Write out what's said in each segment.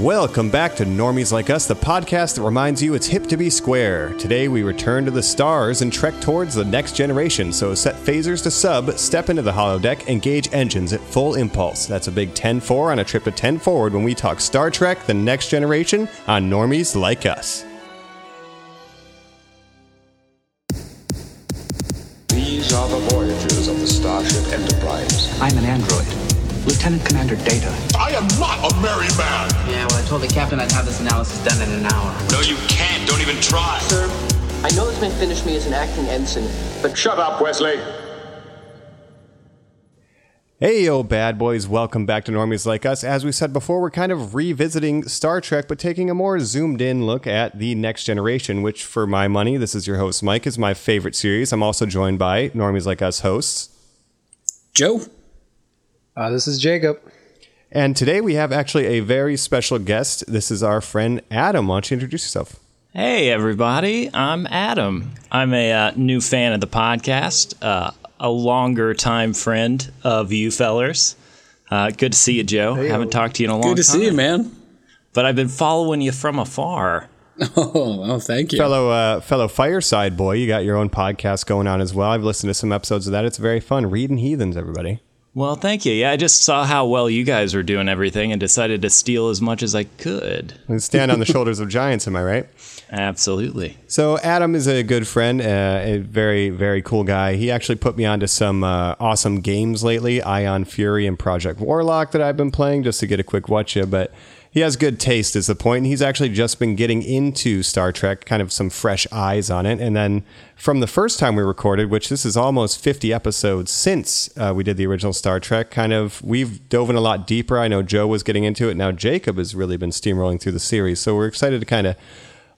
Welcome back to Normies Like Us, the podcast that reminds you it's hip to be square. Today we return to the stars and trek towards the next generation. So set phasers to sub, step into the holodeck, engage engines at full impulse. That's a big 10 4 on a trip to 10 forward when we talk Star Trek The Next Generation on Normies Like Us. These are the voyages of the Starship Enterprise. I'm an android. Lieutenant Commander Data. I am not a merry man. Yeah, well, I told the captain I'd have this analysis done in an hour. No, you can't. Don't even try. Sir, I know this may finish me as an acting ensign, but Shut up, Wesley. Hey, yo, bad boys, welcome back to Normies Like Us. As we said before, we're kind of revisiting Star Trek, but taking a more zoomed in look at the next generation, which, for my money, this is your host, Mike, is my favorite series. I'm also joined by Normies Like Us hosts. Joe. Uh, this is Jacob. And today we have actually a very special guest. This is our friend Adam. Why don't you introduce yourself? Hey, everybody. I'm Adam. I'm a uh, new fan of the podcast, uh, a longer time friend of you fellers. Uh, good to see you, Joe. Haven't talked to you in a long time. Good to see you, man. But I've been following you from afar. Oh, oh thank you. Fellow uh, fellow Fireside boy, you got your own podcast going on as well. I've listened to some episodes of that. It's very fun. Reading Heathens, everybody. Well, thank you. Yeah, I just saw how well you guys were doing everything and decided to steal as much as I could. And stand on the shoulders of giants, am I right? Absolutely. So Adam is a good friend, uh, a very very cool guy. He actually put me onto some uh, awesome games lately, Ion Fury and Project Warlock that I've been playing just to get a quick watch you. But he has good taste, is the point. And he's actually just been getting into Star Trek, kind of some fresh eyes on it. And then from the first time we recorded, which this is almost 50 episodes since uh, we did the original Star Trek, kind of we've dove in a lot deeper. I know Joe was getting into it. Now Jacob has really been steamrolling through the series. So we're excited to kind of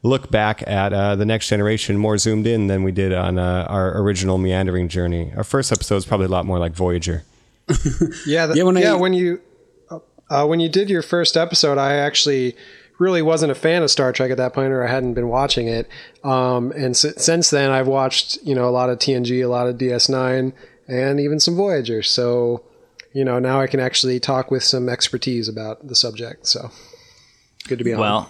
look back at uh, the next generation more zoomed in than we did on uh, our original meandering journey. Our first episode is probably a lot more like Voyager. Yeah, th- Yeah, when I- yeah. When you uh, when you did your first episode, I actually really wasn't a fan of Star Trek at that point, or I hadn't been watching it. Um, and s- since then, I've watched you know a lot of TNG, a lot of DS9, and even some Voyager. So you know now I can actually talk with some expertise about the subject. So good to be on. Well,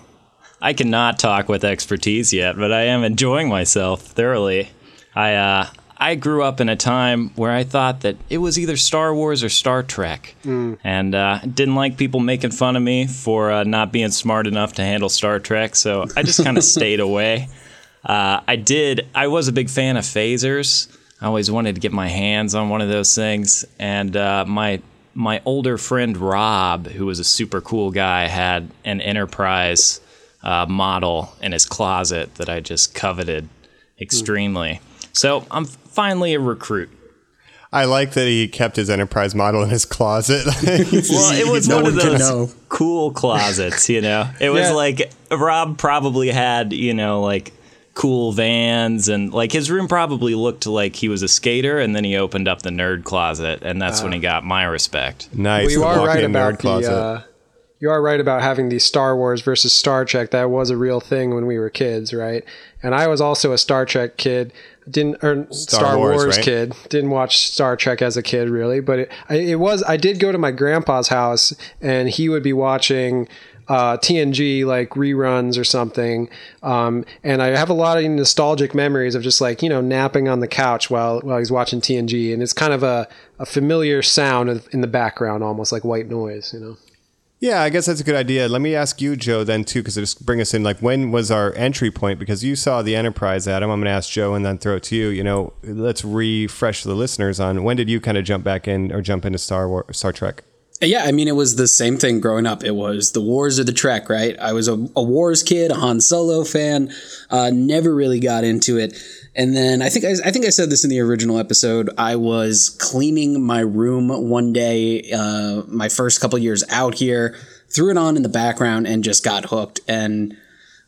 I cannot talk with expertise yet, but I am enjoying myself thoroughly. I uh, I grew up in a time where I thought that it was either Star Wars or Star Trek, and uh, didn't like people making fun of me for uh, not being smart enough to handle Star Trek. So I just kind of stayed away. Uh, I did. I was a big fan of phasers. I always wanted to get my hands on one of those things, and uh, my my older friend Rob, who was a super cool guy, had an Enterprise uh, model in his closet that I just coveted extremely. So I'm finally a recruit. I like that he kept his Enterprise model in his closet. Well, it was No one of one could those know. cool closets, you know. It was Yeah. like Rob probably had, you know, like cool vans and like his room probably looked like he was a skater and then he opened up the nerd closet and that's when he got my respect. nice. well, you are right about nerd closet. the. Uh, you are right about having the Star Wars versus Star Trek. That was a real thing when we were kids, right? And I was also a Star Trek kid. Didn't or Star, Wars, Wars, right? kid. Didn't watch Star Trek as a kid, really. But it, I, it was. I did go to my grandpa's house, and he would be watching uh, TNG like reruns or something. Um, and I have a lot of nostalgic memories of just like you know napping on the couch while while he's watching TNG, and it's kind of a, a familiar sound in the background, almost like white noise, you know. Yeah, I guess that's a good idea. Let me ask you, Joe, then too, because it just bring us in. Like, when was our entry point? Because you saw the Enterprise, Adam. I'm going to ask Joe and then throw it to you. You know, let's refresh the listeners on when did you kind of jump back in or jump into Star War, Star Trek? Yeah, I mean, it was the same thing growing up. It was the Wars of the Trek, right? I was a, a Wars kid, a Han Solo fan. Uh, never really got into it. And then I think I, I think I said this in the original episode. I was cleaning my room one day, uh, my first couple years out here, threw it on in the background, and just got hooked. And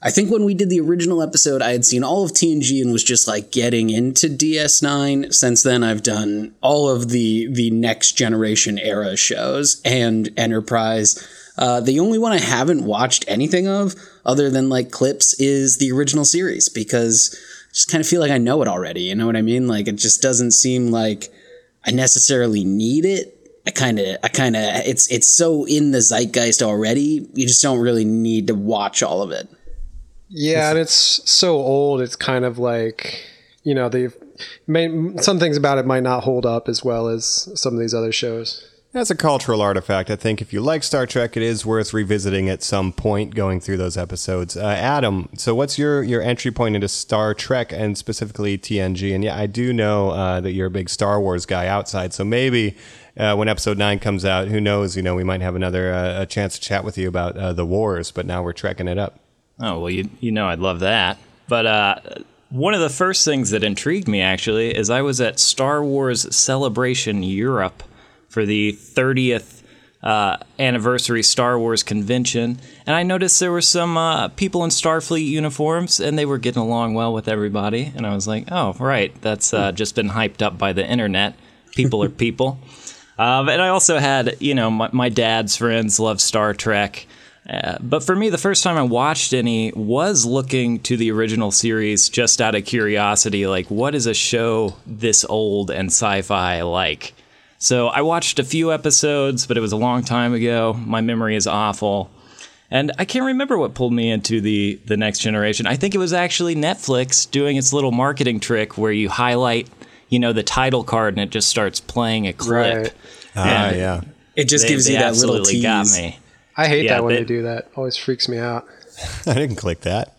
I think when we did the original episode, I had seen all of TNG and was just like getting into DS9. Since then, I've done all of the the next generation era shows and Enterprise. Uh, the only one I haven't watched anything of, other than like clips, is the original series because I just kind of feel like I know it already. You know what I mean? Like it just doesn't seem like I necessarily need it I kind of, I kind of, it's it's so in the zeitgeist already. You just don't really need to watch all of it. Yeah, and it's so old. It's kind of like you know the some things about it might not hold up as well as some of these other shows. As a cultural artifact, I think if you like Star Trek, it is worth revisiting at some point, going through those episodes. Uh, Adam, so what's your, your entry point into Star Trek and specifically TNG? And yeah, I do know uh, that you're a big Star Wars guy outside, so maybe uh, when Episode Nine comes out, who knows? You know, we might have another uh, a chance to chat with you about uh, the wars. But now we're trekking it up. Oh well, you you know I'd love that. But uh, one of the first things that intrigued me actually is I was at Star Wars Celebration Europe for the 30th uh, anniversary Star Wars convention, and I noticed there were some uh, people in Starfleet uniforms, and they were getting along well with everybody. And I was like, "Oh, right, that's uh, just been hyped up by the internet. People are people." Um, and I also had, you know, my, my dad's friends love Star Trek. Uh, but for me, the first time I watched any was looking to the original series just out of curiosity. Like, what is a show this old and sci fi like? So I watched a few episodes, but it was a long time ago. My memory is awful. And I can't remember what pulled me into the the next generation. I think it was actually Netflix doing its little marketing trick where you highlight, you know, the title card and it just starts playing a clip. Right. Ah, yeah. It just They- gives you that little absolutely tease. got me. I hate Yeah, that when they- they do that. Always freaks me out. I didn't click that.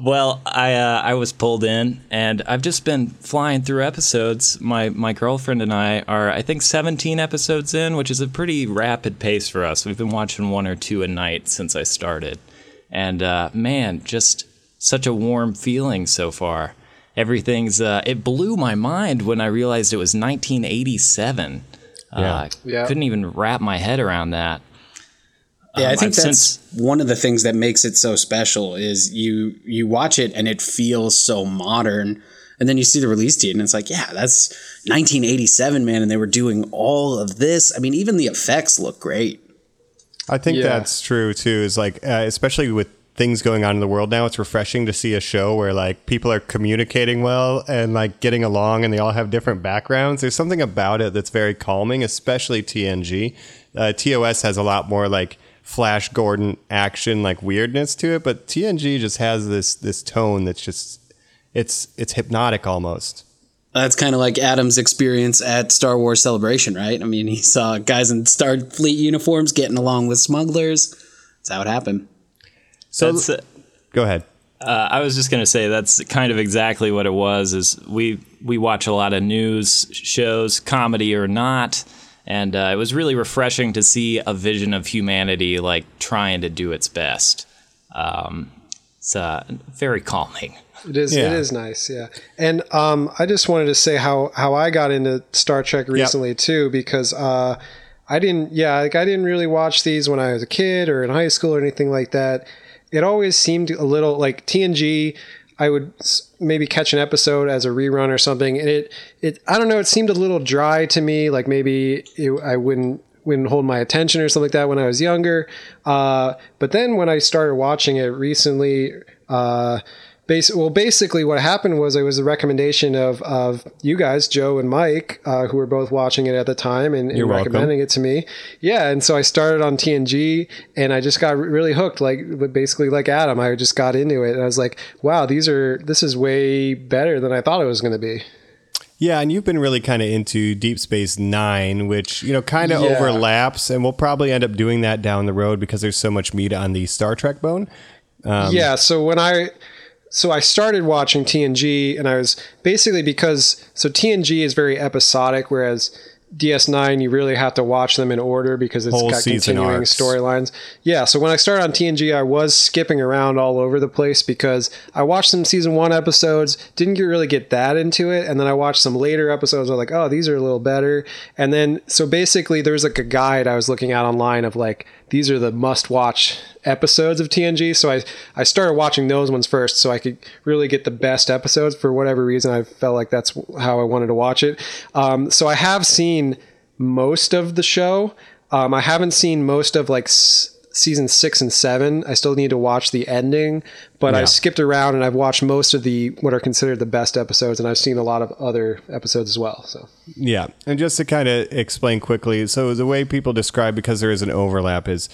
Well, I uh, I was pulled in, and I've just been flying through episodes. My my girlfriend and I are, I think, 17 episodes in, which is a pretty rapid pace for us. We've been watching one or two a night since I started, and uh, man, just such a warm feeling so far. Everything's uh, it blew my mind when I realized it was 1987. Yeah. Uh, Yeah. couldn't even wrap my head around that. Yeah, I Um, think I've that's since- one of the things that makes it so special is you you watch it and it feels so modern, and then you see the release date and it's like, yeah, that's 1987, man, and they were doing all of this. I mean, even the effects look great. I think Yeah. that's true too. Is like, uh, especially with things going on in the world now, it's refreshing to see a show where like people are communicating well and like getting along, and they all have different backgrounds. There's something about it that's very calming, especially TNG. Uh, TOS has a lot more like Flash Gordon action, like weirdness to it, but TNG just has this this tone that's just it's it's hypnotic almost. That's kind of like Adam's experience at Star Wars Celebration, right? I mean, he saw guys in Starfleet uniforms getting along with smugglers. That's how it happened. So That's, uh, go ahead. Uh, I was just going to say that's kind of exactly what it was. Is we we watch a lot of news shows, comedy or not, and uh, it was really refreshing to see a vision of humanity like trying to do its best. Um, it's uh, very calming. It is. Yeah. It is nice. Yeah. And um, I just wanted to say how how I got into Star Trek recently too, because uh, I didn't. Yeah, like I didn't really watch these when I was a kid or in high school or anything like that. It always seemed a little like TNG. I would maybe catch an episode as a rerun or something, and it it I don't know. It seemed a little dry to me. Like maybe it, I wouldn't wouldn't hold my attention or something like that when I was younger. Uh, but then when I started watching it recently, uh, bas- well, basically what happened was it was a recommendation of, of you guys, Joe and Mike, uh, who were both watching it at the time and, and recommending it to me. Yeah. And so I started on TNG and I just got really hooked, like basically like Adam, I just got into it and I was like, wow, these are, this is way better than I thought it was going to be. Yeah, and you've been really kind of into Deep Space Nine, which you know kind of Yeah. overlaps, and we'll probably end up doing that down the road because there's so much meat on the Star Trek bone. Um, yeah. So when I so I started watching TNG, and I was basically because so TNG is very episodic, whereas DS9 you really have to watch them in order because it's Whole got continuing storylines. Yeah. So when I started on TNG, I was skipping around all over the place because I watched some season one episodes, didn't get, really get that into it, and then I watched some later episodes. I was like, oh, these are a little better. And then so basically, there's like a guide I was looking at online of like these are the must watch episodes of TNG. So I, I started watching those ones first so I could really get the best episodes. For whatever reason, I felt like that's how I wanted to watch it. Um, so I have seen most of the show. Um, I haven't seen most of like s- season six and seven. I still need to watch the ending, but Yeah. I skipped around and I've watched most of the what are considered the best episodes, and I've seen a lot of other episodes as well. So Yeah, and just to kind of explain quickly, so the way people describe because there is an overlap is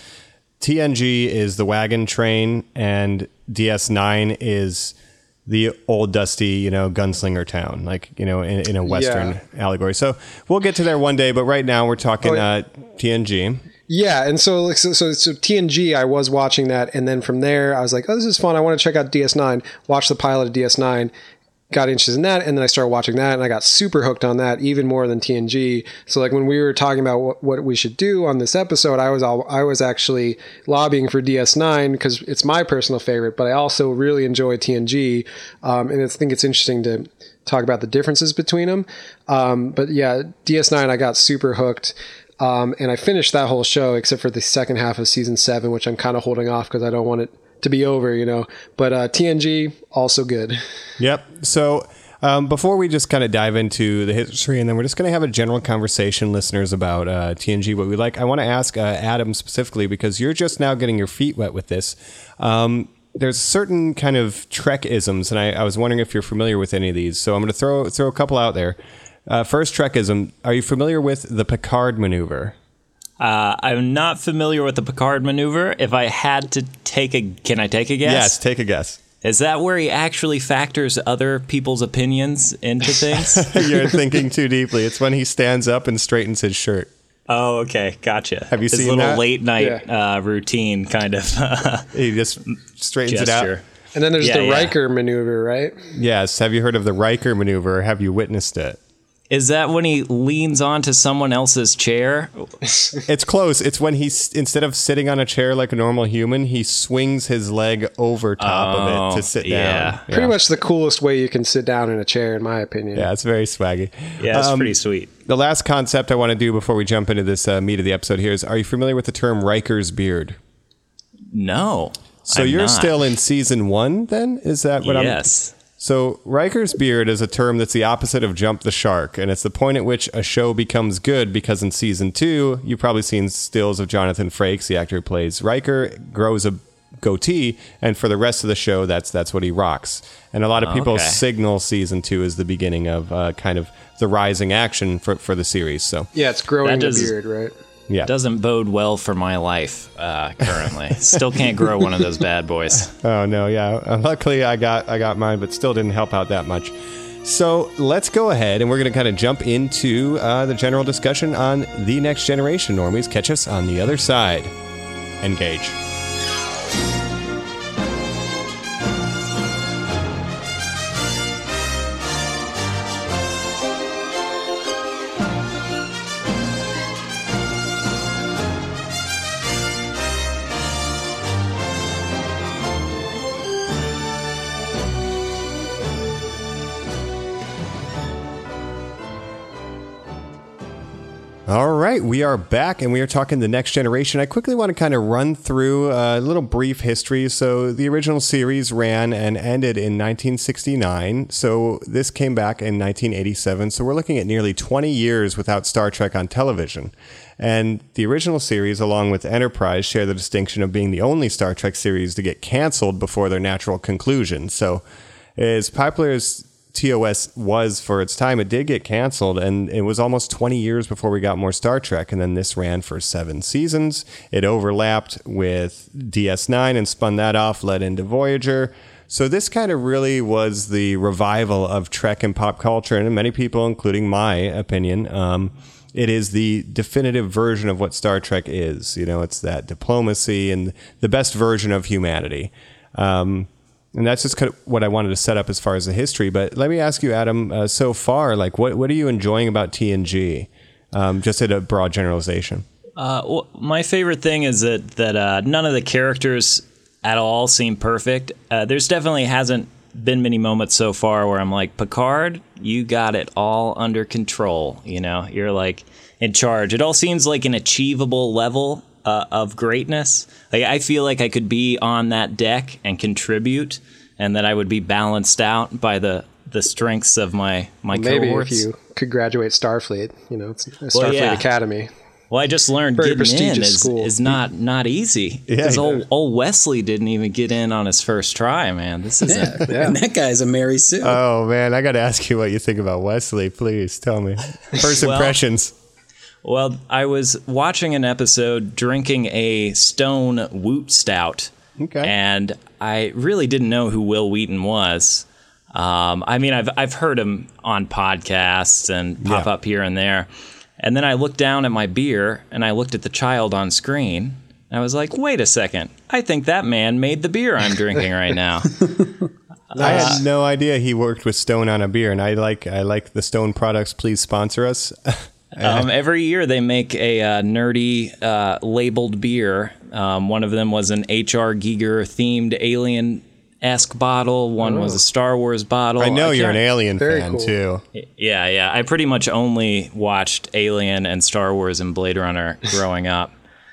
TNG is the wagon train and DS9 is the old dusty, you know, gunslinger town, like you know, in, in a western allegory. So we'll get to there one day, but right now we're talking Oh, yeah. uh, TNG. Yeah, and so like so, so so TNG, I was watching that, and then from there, I was like, oh, this is fun. I want to check out DS9. Watch the pilot of DS9. Got interested in that, and then I started watching that, and I got super hooked on that, even more than TNG. So like when we were talking about what, what we should do on this episode, I was all, I was actually lobbying for DS9 because it's my personal favorite, but I also really enjoy TNG, um, and I think it's interesting to talk about the differences between them. Um, but yeah, DS9, I got super hooked. Um, and I finished that whole show except for the second half of season seven, which I'm kind of holding off because I don't want it to be over, you know. But uh, TNG also good. Yep. So um, before we just kind of dive into the history, and then we're just going to have a general conversation, listeners, about uh, TNG, what we like. I want to ask uh, Adam specifically because you're just now getting your feet wet with this. Um, there's certain kind of Trek isms, and I, I was wondering if you're familiar with any of these. So I'm going to throw throw a couple out there. Uh, first Trekism. Are you familiar with the Picard maneuver? Uh, I'm not familiar with the Picard maneuver. If I had to take a, can I take a guess? Yes. Take a guess. Is that where he actually factors other people's opinions into things? you're thinking too deeply. It's when he stands up and straightens his shirt. oh, okay, gotcha. Have you His seen little that? late night uh, routine kind of He just straightens it out. And then there's Yeah, the yeah. Riker maneuver, right? Yes. Have you heard of the Riker maneuver? Have you witnessed it? Is that when he leans onto someone else's chair? It's close. It's when he's instead of sitting on a chair like a normal human, he swings his leg over top of it Oh, to sit yeah. down. Yeah. Pretty much the coolest way you can sit down in a chair, in my opinion. Yeah, it's very swaggy. Yeah, it's Um, pretty sweet. The last concept I want to do before we jump into this uh, meat of the episode here is: Are you familiar with the term Riker's beard? No. So I'm you're not. still in season one, then? Is that what I'm? yes. So Riker's beard is a term that's the opposite of jump the shark, and it's the point at which a show becomes good because in season two, you've probably seen stills of Jonathan Frakes, the actor who plays Riker, grows a goatee, and for the rest of the show, that's that's what he rocks. And a lot of people Okay. signal season two as the beginning of uh, kind of the rising action for for the series. So Yeah, it's growing That the does- beard, right? Yeah, Doesn't bode well for my life uh, currently. Still can't grow one of those bad boys. Oh no, yeah. Uh, luckily, I got I got mine, but still didn't help out that much. So let's go ahead and we're going to kind of jump into uh, the general discussion on the next generation. Normies, catch us on the other side. Engage. All right, we are back and we are talking the next generation. I quickly want to kind of run through a little brief history. So, the original series ran and ended in 1969. So, this came back in 1987. So, we're looking at nearly 20 years without Star Trek on television. And the original series, along with Enterprise, share the distinction of being the only Star Trek series to get canceled before their natural conclusion. So, as popular as TOS was for its time, it did get canceled, and it was almost 20 years before we got more Star Trek. And then this ran for seven seasons. It overlapped with DS9 and spun that off, led into Voyager. So this kind of really was the revival of Trek in pop culture, and many people, including my opinion, um, it is the definitive version of what Star Trek is. You know, it's that diplomacy and the best version of humanity. Um, and that's just kind of what I wanted to set up as far as the history. But let me ask you, Adam, uh, so far, like, what, what are you enjoying about TNG? Um, just at a broad generalization. Uh, well, my favorite thing is that that uh, none of the characters at all seem perfect. Uh, there's definitely hasn't been many moments so far where I'm like, Picard, you got it all under control. You know, you're like in charge. It all seems like an achievable level uh, of greatness. Like I feel like I could be on that deck and contribute, and that I would be balanced out by the the strengths of my my Maybe cohorts. if you could graduate Starfleet, you know, it's a Starfleet yeah. Academy. Well, I just learned Very getting in prestigious is, school. is not not easy. Yeah, Because yeah. old, old Wesley didn't even get in on his first try, man. This isn't. And that guy's a Mary Sue. Oh man, I got to ask you what you think about Wesley. Please tell me. First Well- impressions. Well, I was watching an episode drinking a Stone Woot Stout. Okay. And I really didn't know who Wil Wheaton was. Um, I mean, I've, I've heard him on podcasts and pop Yeah. up here and there. And then I looked down at my beer and I looked at the child on screen. And I was like, wait a second. I think that man made the beer I'm drinking right now. I had no idea he worked with Stone on a beer, and I like I like the Stone products. Please sponsor us. Um, every year they make a uh, nerdy uh, labeled beer. Um, one of them was an H.R. Giger themed alien esque bottle. One was a Star Wars bottle. I know you're an alien Very fan cool. too. Yeah, yeah. I pretty much only watched Alien and Star Wars and Blade Runner growing up.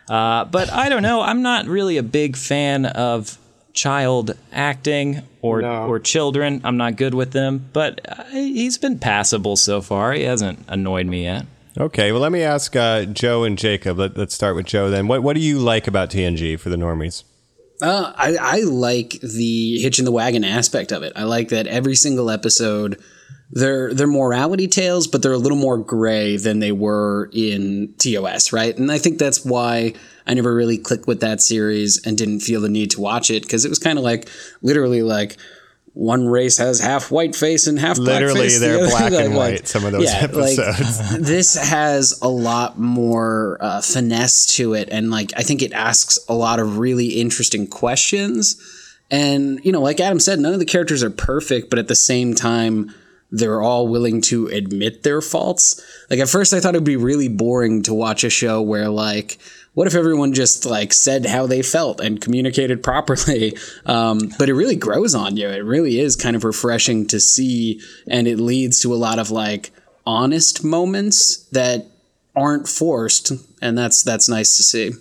Uh, but I don't know. I'm not really a big fan of child acting or No. or children. I'm not good with them. But uh, he's been passable so far. He hasn't annoyed me yet. Okay, well let me ask uh, Joe and Jacob. Let, let's start with Joe then. What what do you like about TNG for the normies? Uh, I, I like the hitch in the wagon aspect of it. I like that every single episode, they're they're morality tales, but they're a little more gray than they were in TOS, right? And I think that's why I never really clicked with that series and didn't feel the need to watch it because it was kind of like literally like one race has half white face and half black face. Literally, they're The black and like- white, some of those yeah, like, this has a lot more uh, finesse to it and like i think it asks a lot of really interesting questions. And you know like adam said none of the characters are perfect but at the same time they're all willing to admit their faults. Like at first i thought it'd be really boring to watch a show where like what if everyone just like said how they felt and communicated properly? Um, but it really grows on you. It really is kind of refreshing to see and it leads to a lot of like honest moments that aren't forced and that's that's nice to see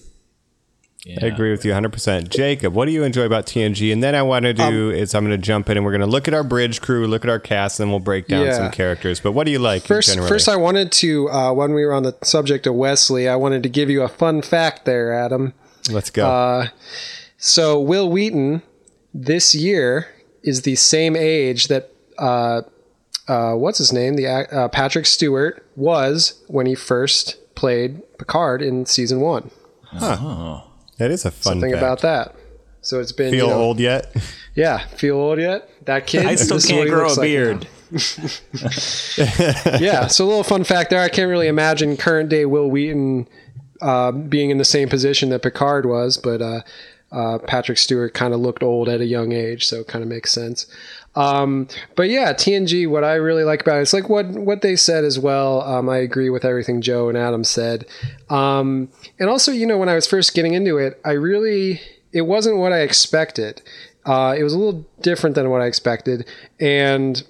I agree with you 100%. Jacob, what do you enjoy about TNG? And then I want to do Um, is I'm going to jump in and we're going to look at our bridge crew, look at our cast, and then we'll break down Yeah. some characters. But what do you like First, generally? first, I wanted to uh, when we were on the subject of Wesley, I wanted to give you a fun fact there, Adam. Let's go. Uh, So Wil Wheaton this year is the same age that uh, uh, what's his name, the uh, Patrick Stewart was when he first played Picard in season one. That is a fun Think fact. about that. So it's been Feel you know, old yet? Yeah, feel old yet? That kid. I still this is what can't grow a like beard. now. yeah, so a little fun fact there. I can't really imagine current day Wil Wheaton uh, being in the same position that Picard was, but uh, uh, Patrick Stewart kind of looked old at a young age, so it kind of makes sense. Um, but yeah, TNG. What I really like about it, it's like what what they said as well. Um, I agree with everything Joe and Adam said. Um, and also, you know, when I was first getting into it, I really it wasn't what I expected. Uh, it was a little different than what I expected, and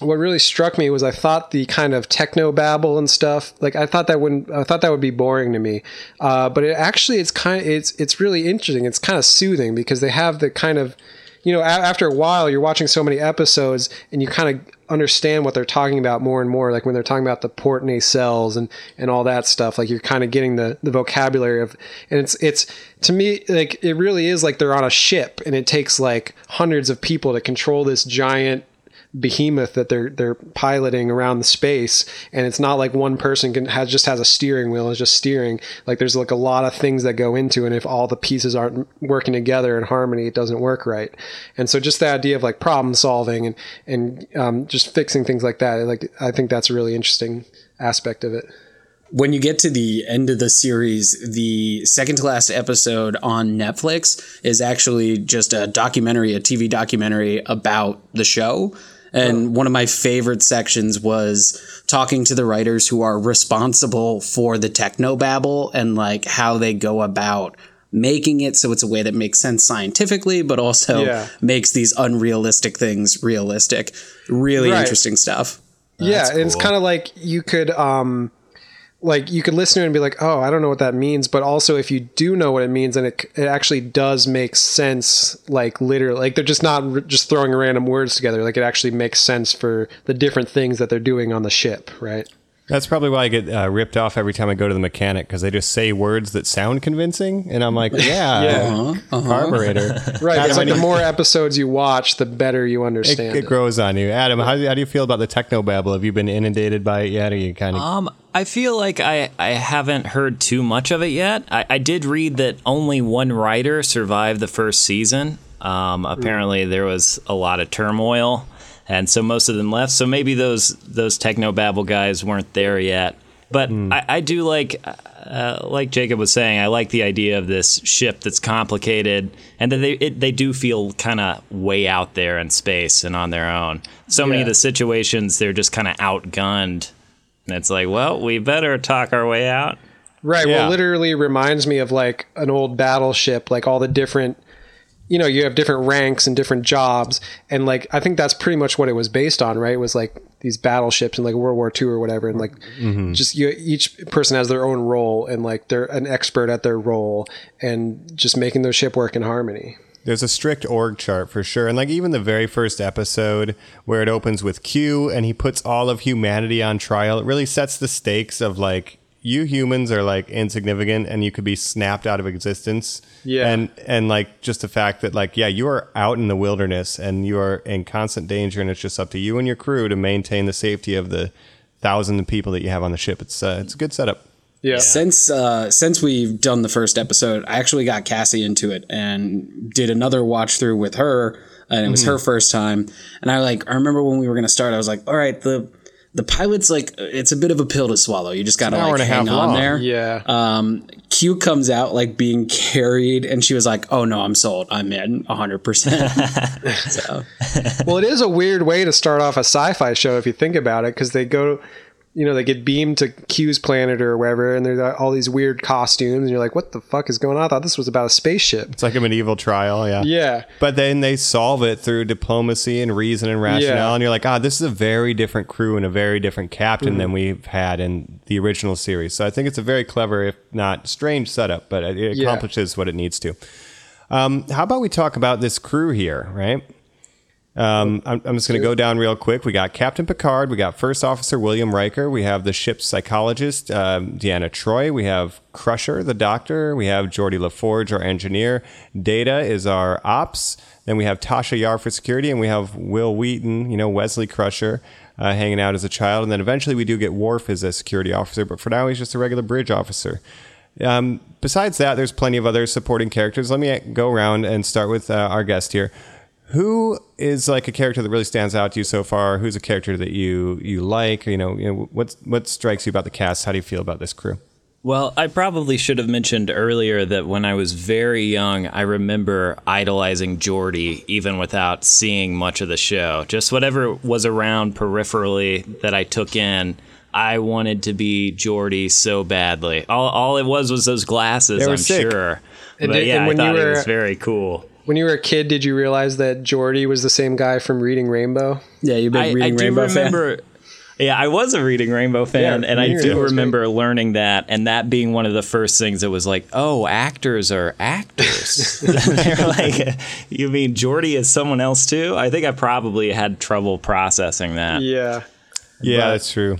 what really struck me was I thought the kind of techno babble and stuff like I thought that wouldn't I thought that would be boring to me, uh, but it actually it's kind of it's it's really interesting. It's kind of soothing because they have the kind of you know a- after a while you're watching so many episodes and you kind of understand what they're talking about more and more like when they're talking about the port nacelles and and all that stuff like you're kind of getting the the vocabulary of and it's it's to me like it really is like they're on a ship and it takes like hundreds of people to control this giant behemoth that they're they're piloting around the space. And it's not like one person can has just has a steering wheel is just steering. Like there's like a lot of things that go into it. And if all the pieces aren't working together in harmony it doesn't work right. And so just the idea of like problem solving and and um, just fixing things like that like i think that's a really interesting aspect of it. When you get to the end of the series, the second to last episode on Netflix is actually just a documentary, a TV documentary about the show. And one of my favorite sections was talking to the writers who are responsible for the techno babble and like how they go about making it so it's a way that makes sense scientifically, but also Yeah. makes these unrealistic things realistic. Really Right. interesting stuff. yeah and it's kind of like you could um like you could listen to it and be like oh i don't know what that means. But also if you do know what it means and it, it actually does make sense like literally like they're just not r- just throwing random words together. Like it actually makes sense for the different things that they're doing on the ship right That's probably why I get uh, ripped off every time I go to the mechanic because they just say words that sound convincing, and I'm like, yeah, Yeah. carburetor. Right. Adam, it's like the more episodes you watch, the better you understand it it. grows on you. Adam, how, how do you feel about the techno babble? Have you been inundated by it yet? Or you kind of Um, I feel like I, I haven't heard too much of it yet. I, I did read that only one writer survived the first season. Um, apparently, there was a lot of turmoil, and so most of them left. So maybe those those techno babble guys weren't there yet. But I, I do like, uh, like Jacob was saying, I like the idea of this ship that's complicated, and that they it, they do feel kind of way out there in space and on their own. So many of the situations they're just kind of outgunned and it's like, well, we better talk our way out. Right. Yeah. Well, literally reminds me of like an old battleship, like all the different, you know, you have different ranks and different jobs. And like, I think that's pretty much what it was based on, right? It was like these battleships and like World War II or whatever. And like, mm-hmm. just you, each person has their own role and like they're an expert at their role and just making their ship work in harmony. There's a strict org chart for sure. And like even the very first episode where it opens with Q and he puts all of humanity on trial, it really sets the stakes of like you humans are like insignificant and you could be snapped out of existence. Yeah. And and like just the fact that like yeah, you are out in the wilderness and you are in constant danger and it's just up to you and your crew to maintain the safety of the thousand people that you have on the ship. It's uh, it's a good setup. Yeah. Since uh, since we've done the first episode, I actually got Cassie into it and did another watch through with her, and it was her first time. And I like I remember when we were gonna start, I was like, all right, the the pilot's like it's a bit of a pill to swallow. You just gotta an hour like and a hang half on long. there. Yeah. Um, Q comes out like being carried, and she was like, "Oh no, I'm sold. I'm in 100." percent So well, it is a weird way to start off a sci-fi show if you think about it, because they go, you know, they get beamed to Q's planet or wherever, and there's all these weird costumes, and you're like, "What the fuck is going on?" I thought this was about a spaceship. It's like a medieval trial, yeah. Yeah, But then they solve it through diplomacy and reason and rationale, Yeah. and you're like, ah, this is a very different crew and a very different captain than we've had in the original series. So I think it's a very clever, if not strange, setup, but it Yeah. accomplishes what it needs to. Um, how about we talk about this crew here, right? Um, I'm, I'm just going to go down real quick. We got Captain Picard. We got First Officer William Riker. We have the ship's psychologist, um, Deanna Troi. We have Crusher, the doctor. We have Geordi LaForge, our engineer. Data is our ops. Then we have Tasha Yar for security. And we have Wil Wheaton, you know, Wesley Crusher, uh, hanging out as a child. And then eventually we do get Worf as a security officer. But for now, he's just a regular bridge officer. Um, besides that, there's plenty of other supporting characters. Let me go around and start with uh, our guest here. Who is like a character that really stands out to you so far? Who's a character that you you like? You know, you know what what strikes you about the cast? How do you feel about this crew? Well, I probably should have mentioned earlier that when I was very young, I remember idolizing Geordi even without seeing much of the show. Just whatever was around peripherally that I took in, I wanted to be Geordi so badly. All, all it was was those glasses, They were I'm sick. sure. And but yeah, and when I you thought it was very cool. When you were a kid, did you realize that Geordi was the same guy from Reading Rainbow? yeah, you've been I reading do Rainbow fan. remember. Yeah, I was a Reading Rainbow fan, Yeah, and I do Rainbow was remember learning that, and that being one of the first things that was like, "Oh, actors are actors." They're like, "You mean Geordi is someone else too?" I think I probably had trouble processing that. Yeah. Yeah, But- that's true.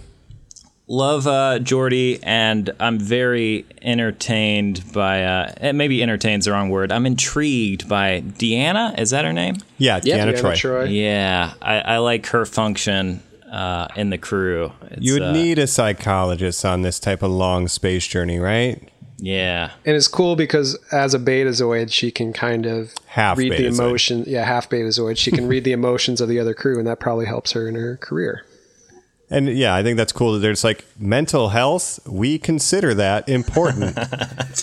Love uh, Geordi, and I'm very entertained by. Uh, eh, maybe entertained's the wrong word. I'm intrigued by Deanna. Is that her name? Yeah, Yeah, Deanna Deanna Troi. Troi. Yeah, I, I like her function uh, in the crew. It's, You would uh, need a psychologist on this type of long space journey, right? Yeah. And it's cool because as a betazoid, she can kind of Half read the betazoid. emotion. Yeah, half betazoid. She can read the emotions of the other crew, and that probably helps her in her career. And yeah, I think that's cool that there's like mental health. We consider that important.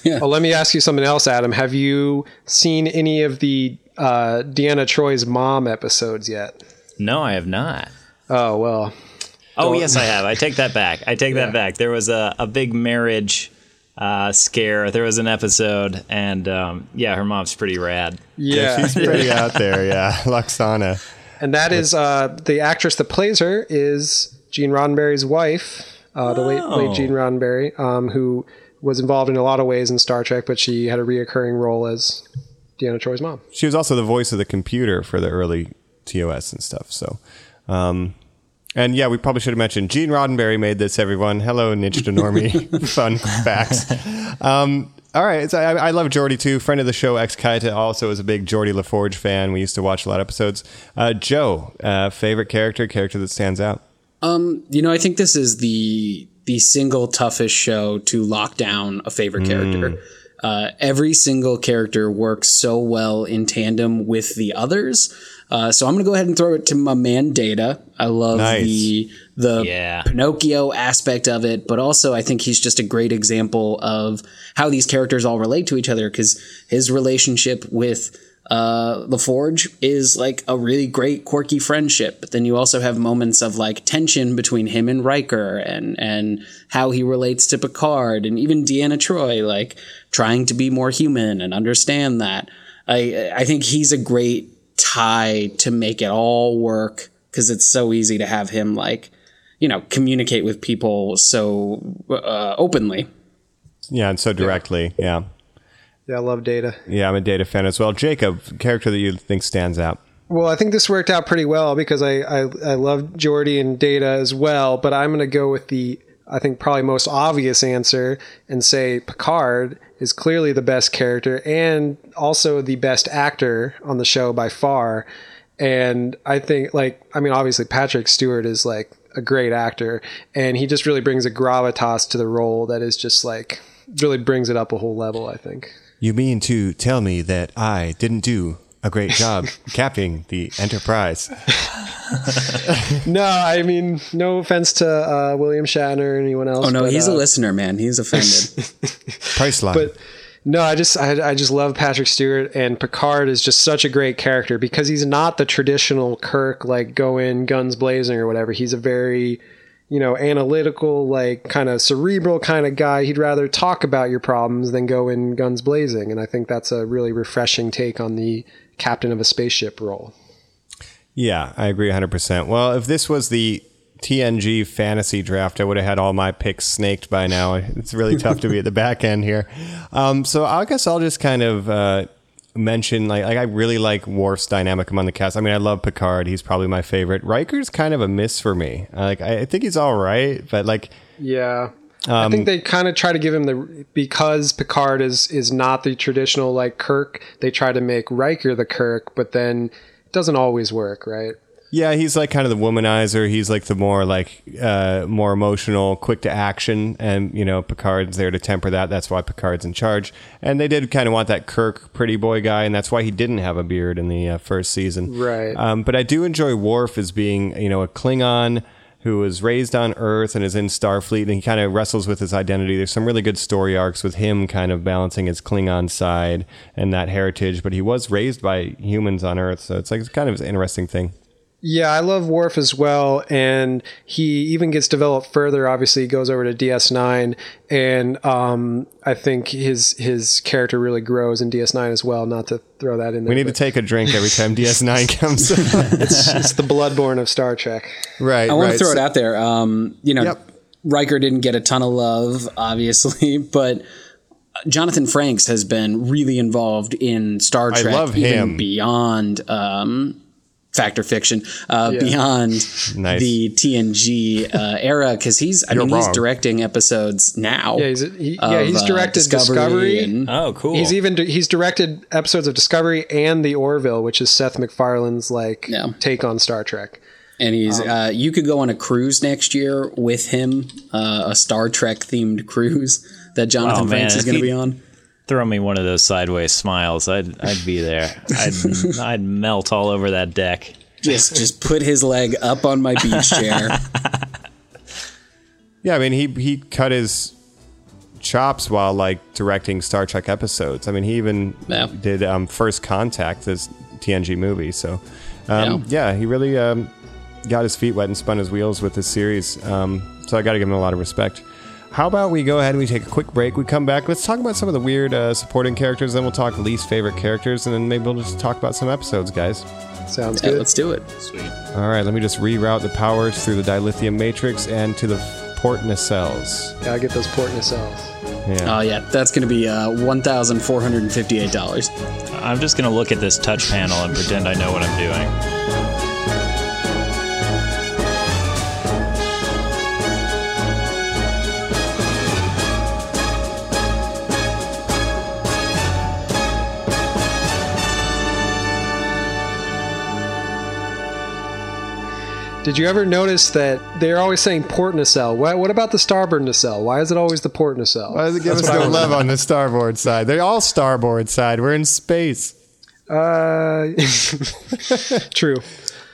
Oh, let me ask you something else, Adam. Have you seen any of the uh, Deanna Troi's mom episodes yet? No, I have not. Oh well, Oh, yes, I have. I take that back. I take Yeah. that back. There was a, a big marriage uh, scare. There was an episode, and um, yeah, her mom's pretty rad. yeah, She's pretty out there, yeah. Lwaxana. and that is uh, the actress that plays her is Gene Roddenberry's wife, uh, the late Oh. late Gene Roddenberry, um, who was involved in a lot of ways in Star Trek, but she had a reoccurring role as Deanna Troi's mom. She was also the voice of the computer for the early TOS and stuff. So, um, And yeah, we probably should have mentioned Gene Roddenberry made this. Everyone, hello, Ninja Normie. Fun facts. Um, all right, so I, I love Geordi too. Friend of the show, ex Kaita, also is a big Geordi LaForge fan. We used to watch a lot of episodes. Uh, Joe, uh, favorite character, character that stands out. Um, you know, I think this is the the single toughest show to lock down a favorite character. Uh, every single character works so well in tandem with the others. Uh, so I'm going to go ahead and throw it to my man Data. I love Nice. the the Yeah. Pinocchio aspect of it, but also I think he's just a great example of how these characters all relate to each other because his relationship with uh, LaForge is like a really great quirky friendship. But then you also have moments of like tension between him and Riker and and how he relates to Picard and even Deanna Troi, like trying to be more human and understand that. I I think he's a great tie to make it all work because it's so easy to have him like you know communicate with people so uh, openly. Yeah, and so directly. Yeah. Yeah, I love Data. yeah, I'm a Data fan as well. Jacob, character that you think stands out. Well, I think this worked out pretty well because I I, I love Geordi and Data as well, but I'm going to go with the I think probably most obvious answer and say Picard is clearly the best character and also the best actor on the show by far. And I think like I mean obviously Patrick Stewart is like a great actor and he just really brings a gravitas to the role that is just like really brings it up a whole level, I think. You mean to tell me that I didn't do a great job captaining the Enterprise? No, I mean, no offense to uh, William Shatner or anyone else. Oh no, but, he's a uh, listener, man. He's offended. Price Priceline. But no, I just I, I just love Patrick Stewart and Picard is just such a great character because he's not the traditional Kirk like go in guns blazing or whatever. He's a very you know analytical like kind of cerebral kind of guy. He'd rather talk about your problems than go in guns blazing, and I think that's a really refreshing take on the captain of a spaceship role. Yeah, I agree 100%. Well, if this was the TNG fantasy draft, I would have had all my picks snaked by now. It's really tough to be at the back end here. Um, so I guess I'll just kind of uh, mention like, like I really like Worf's dynamic among the cast. I mean, I love Picard. He's probably my favorite. Riker's kind of a miss for me. Like I, I think he's all right, but like Yeah. I um, think they kind of try to give him the because Picard is is not the traditional like Kirk. They try to make Riker the Kirk, but then it doesn't always work, right? Yeah, he's like kind of the womanizer. He's like the more like uh, more emotional, quick to action, and you know Picard's there to temper that. That's why Picard's in charge. And they did kind of want that Kirk pretty boy guy, and that's why he didn't have a beard in the uh, first season. Right. Um, but I do enjoy Worf as being you know a Klingon who was raised on Earth and is in Starfleet, and he kind of wrestles with his identity. There's some really good story arcs with him kind of balancing his Klingon side and that heritage, but he was raised by humans on Earth, so it's like it's kind of an interesting thing. Yeah, I love Worf as well, and he even gets developed further. Obviously, he goes over to DS9, and um, I think his his character really grows in DS9 as well. Not to throw that in there, We need to take a drink every time DS9 comes. it's, it's the Bloodborne of Star Trek. right. I want right. to throw So- it out there. Um, you know, Yep. Riker didn't get a ton of love, obviously, but Jonathan Frakes has been really involved in Star I Trek, love even him. beyond um, fact or fiction, uh, beyond Nice. the TNG uh, era, because he's, I You're mean, he's directing episodes now. Yeah, he's he, of, yeah he's uh, directed Discovery. and- Oh, cool. He's even he's directed episodes of Discovery and the Orville, which is Seth MacFarlane's like Yeah. take on Star Trek. and he's Um, uh, you could go on a cruise next year with him, uh, a Star Trek themed cruise that Jonathan Oh, man, Frakes is going to be on. Throw me one of those sideways smiles. I'd I'd be there. I'd I'd melt all over that deck. Just just put his leg up on my beach chair. Yeah, I mean, he he cut his chops while like directing Star Trek episodes. I mean, he even Yeah. did um, First Contact, this TNG movie. So, um, yeah. he really um, got his feet wet and spun his wheels with this series. Um, so I got to give him a lot of respect. How about we go ahead and we take a quick break? We come back. Let's talk about some of the weird uh, supporting characters. Then we'll talk least favorite characters, and then maybe we'll just talk about some episodes, guys. Sounds Yeah, good. let's do it. Sweet. All right, let me just reroute the powers through the dilithium matrix and to the port nacelles. Gotta get those port nacelles. Yeah. Oh yeah, that's going to be uh, one thousand four hundred and fifty-eight dollars. I'm just gonna look at this touch panel and pretend I know what I'm doing. Did you ever notice that they're always saying port nacelle? What, what about the starboard nacelle? Why is it always the port nacelle? Why does it give That's us what I no love on the starboard side? They're all starboard side. We're in space. Uh, true.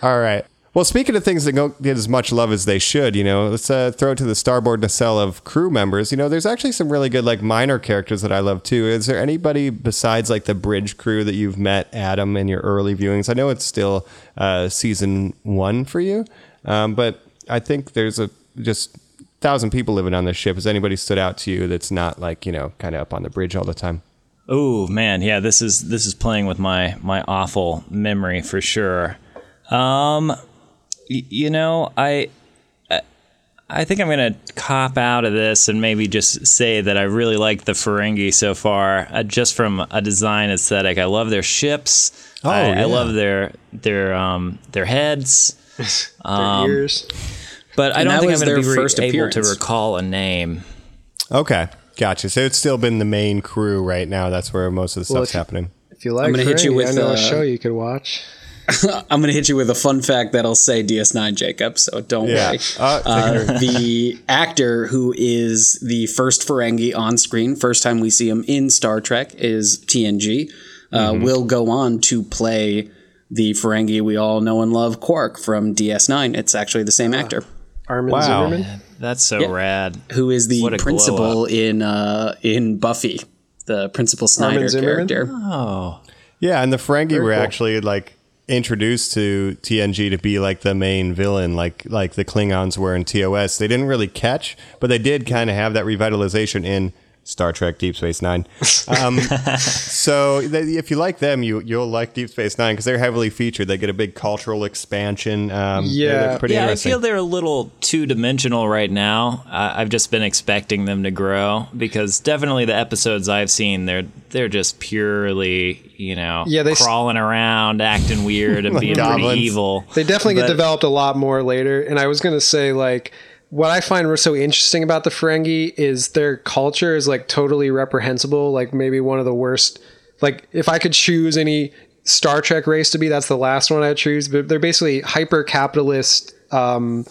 All right. Well, speaking of things that don't get as much love as they should, you know, let's uh, throw it to the starboard nacelle of crew members. You know, there's actually some really good like minor characters that I love too. Is there anybody besides like the bridge crew that you've met, Adam, in your early viewings? I know it's still uh, season one for you, um, but I think there's a just thousand people living on this ship. Has anybody stood out to you that's not like you know kind of up on the bridge all the time? Oh man, yeah, this is this is playing with my my awful memory for sure. Um, y- you know, I I- I think I'm gonna cop out of this and maybe just say that I really like the Ferengi so far, uh, just from a design aesthetic. I love their ships. Oh, I, yeah. I love their their um their heads. Their ears. But I And don't think I'm going to their be re- first able to recall a name. Okay, gotcha. So it's still been the main crew right now. That's where most of the Well, stuff's if- happening. If you like, I'm gonna hit you with, I know uh, a show you could watch. I'm going to hit you with a fun fact that'll say DS9 Jacob, so don't Yeah. worry. Uh, Uh, the actor who is the first Ferengi on screen, first time we see him in Star Trek, is TNG. Uh, Mm-hmm. Will go on to play the Ferengi we all know and love, Quark from DS9. It's actually the same actor Armin Wow. Shimerman. That's so Yeah. rad. who is the What a glow principal in uh, in Buffy, the Principal Snyder character. Oh, Yeah, and the Ferengi were cool. actually like introduced to TNG to be like the main villain, like like the Klingons were in TOS. They didn't really catch, but they did kind of have that revitalization in Star Trek Deep Space Nine. Um, so they, if you like them, you you'll like Deep Space Nine because they're heavily featured. They get a big cultural expansion. Um, they Yeah. look pretty yeah, I feel they're a little two dimensional right now. I I've just been expecting them to grow because definitely the episodes I've seen, they're they're just purely, you know, Yeah, they s- crawling around, acting weird, and being goblins. pretty evil. They definitely get developed a lot more later. And I was going to say, like, what I find so interesting about the Ferengi is their culture is like totally reprehensible. Like, maybe one of the worst. Like, if I could choose any Star Trek race to be, that's the last one I'd choose. But they're basically hyper capitalist um,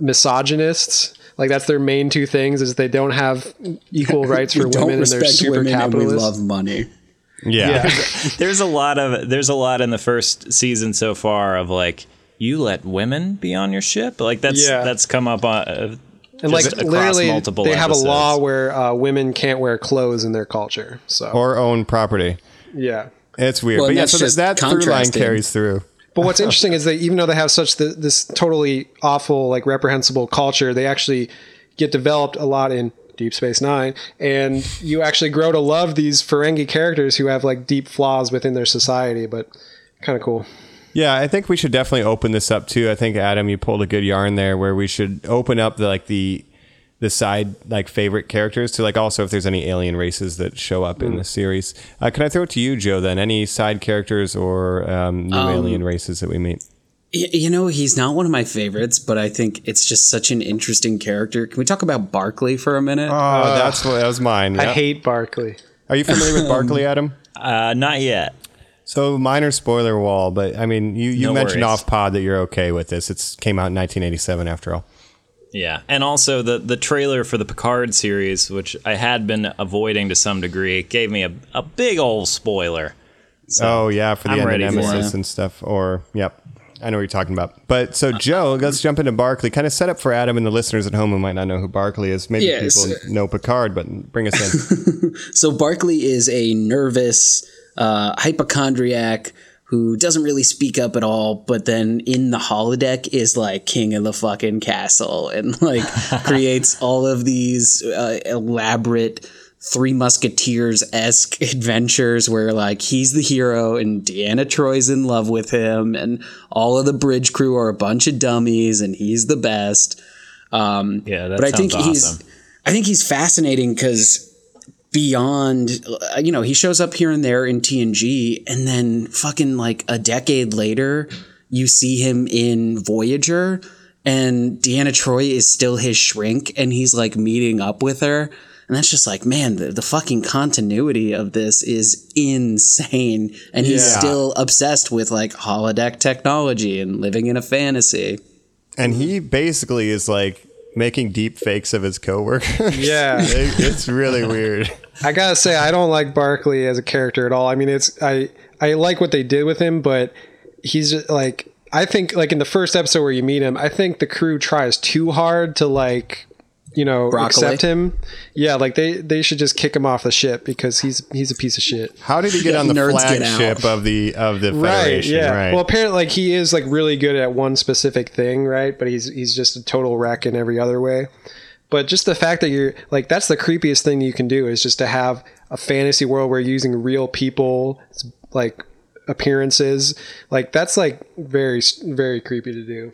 misogynists. Like, that's their main two things is they don't have equal rights for women and they're super women and we love money. yeah. There's a lot of there's a lot in the first season so far of like you let women be on your ship. Like that's Yeah. that's come up on. Uh, and like across literally, multiple they have a law where uh, women can't wear clothes in their culture. So or own property. yeah. It's weird, Well, but yeah, so that, just that through line contrasted. carries through. But what's interesting is that even though they have such the, this totally awful, like reprehensible culture, they actually get developed a lot in Deep Space Nine, and you actually grow to love these Ferengi characters who have like deep flaws within their society. But kind of cool. Yeah, I think we should definitely open this up too. I think Adam, you pulled a good yarn there, where we should open up the like the the side like favorite characters to like also if there's any alien races that show up in the series. Uh, can I throw it to you, Joe? Then any side characters or um, new alien races that we meet? Y- You know, he's not one of my favorites, but I think it's just such an interesting character. Can we talk about Barkley for a minute? Oh, that's what that was mine. I hate Barkley. Are you familiar with Barkley, Adam? uh, not yet. So minor spoiler wall, but I mean, you, you No mentioned worries. off pod that you're okay with this. It's came out in 1987 after all. Yeah, and also the the trailer for the Picard series, which I had been avoiding to some degree, gave me a, a big old spoiler. So oh yeah, for the I'm end of Nemesis and stuff. Or yep, I know what you're talking about. But so uh, Joe, uh, let's jump into Barkley. Kind of set up for Adam and the listeners at home who might not know who Barkley is. Maybe Yes. people know Picard, but bring us in. So Barkley is a nervous uh, hypochondriac who doesn't really speak up at all, but then in the holodeck is like king of the fucking castle and like creates all of these uh, elaborate Three Musketeers esque adventures where like he's the hero and Deanna Troi's in love with him and all of the bridge crew are a bunch of dummies and he's the best. Um, Yeah, but I think he's. I think he's fascinating because beyond uh, you know he shows up here and there in TNG and then fucking like a decade later you see him in Voyager and Deanna Troi is still his shrink and he's like meeting up with her. And that's just like man the, the fucking continuity of this is insane. And he's Yeah. still obsessed with like holodeck technology and living in a fantasy. And he basically is like making deep fakes of his coworkers. Yeah. It- it's really weird. I gotta say, I don't like Barkley as a character at all. I mean, it's I I like what they did with him, but he's like I think like in the first episode where you meet him, I think the crew tries too hard to like you know Broccoli? accept him. Yeah, like they they should just kick him off the ship because he's he's a piece of shit. How did he get Yeah, on the nerds get out. flagship of the of the Right. Yeah. Right. Well, apparently, like he is like really good at one specific thing, right? But he's he's just a total wreck in every other way. But just the fact that you're like that's the creepiest thing you can do is just to have a fantasy world where you're using real people like appearances. Like that's like very very creepy to do.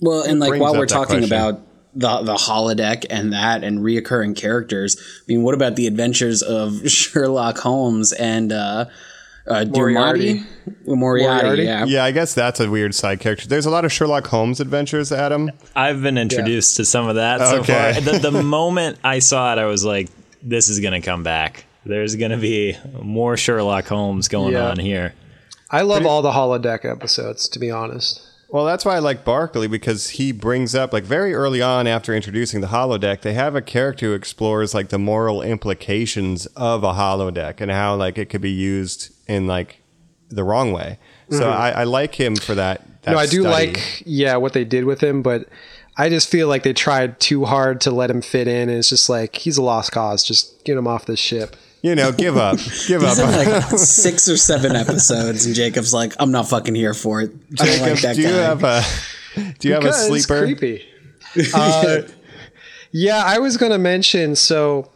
Well, and like while we're talking question. about the the holodeck and that and reoccurring characters, I mean, what about the adventures of Sherlock Holmes and uh, uh, Moriarty. Moriarty? Moriarty, Moriarty? yeah. yeah, I guess that's a weird side character. There's a lot of Sherlock Holmes adventures, Adam. I've been introduced to some of that so Okay. far. The, the moment I saw it, I was like, "This is gonna come back. There's gonna be more Sherlock Holmes going Yeah. on here." I love all the holodeck episodes, to be honest. Well, that's why I like Barkley because he brings up like very early on after introducing the holodeck, they have a character who explores like the moral implications of a holodeck and how like it could be used in like the wrong way. So I, I like him for that. that Mm-hmm. no, I do study. like yeah what they did with him, but I just feel like they tried too hard to let him fit in, and it's just like he's a lost cause. Just get him off this ship. You know, give up, give up. Like six or seven episodes, and Jacob's like, "I'm not fucking here for it." I don't like that do you guy. have a do you have a Because it's sleeper? creepy. Uh, yeah, I was going to mention so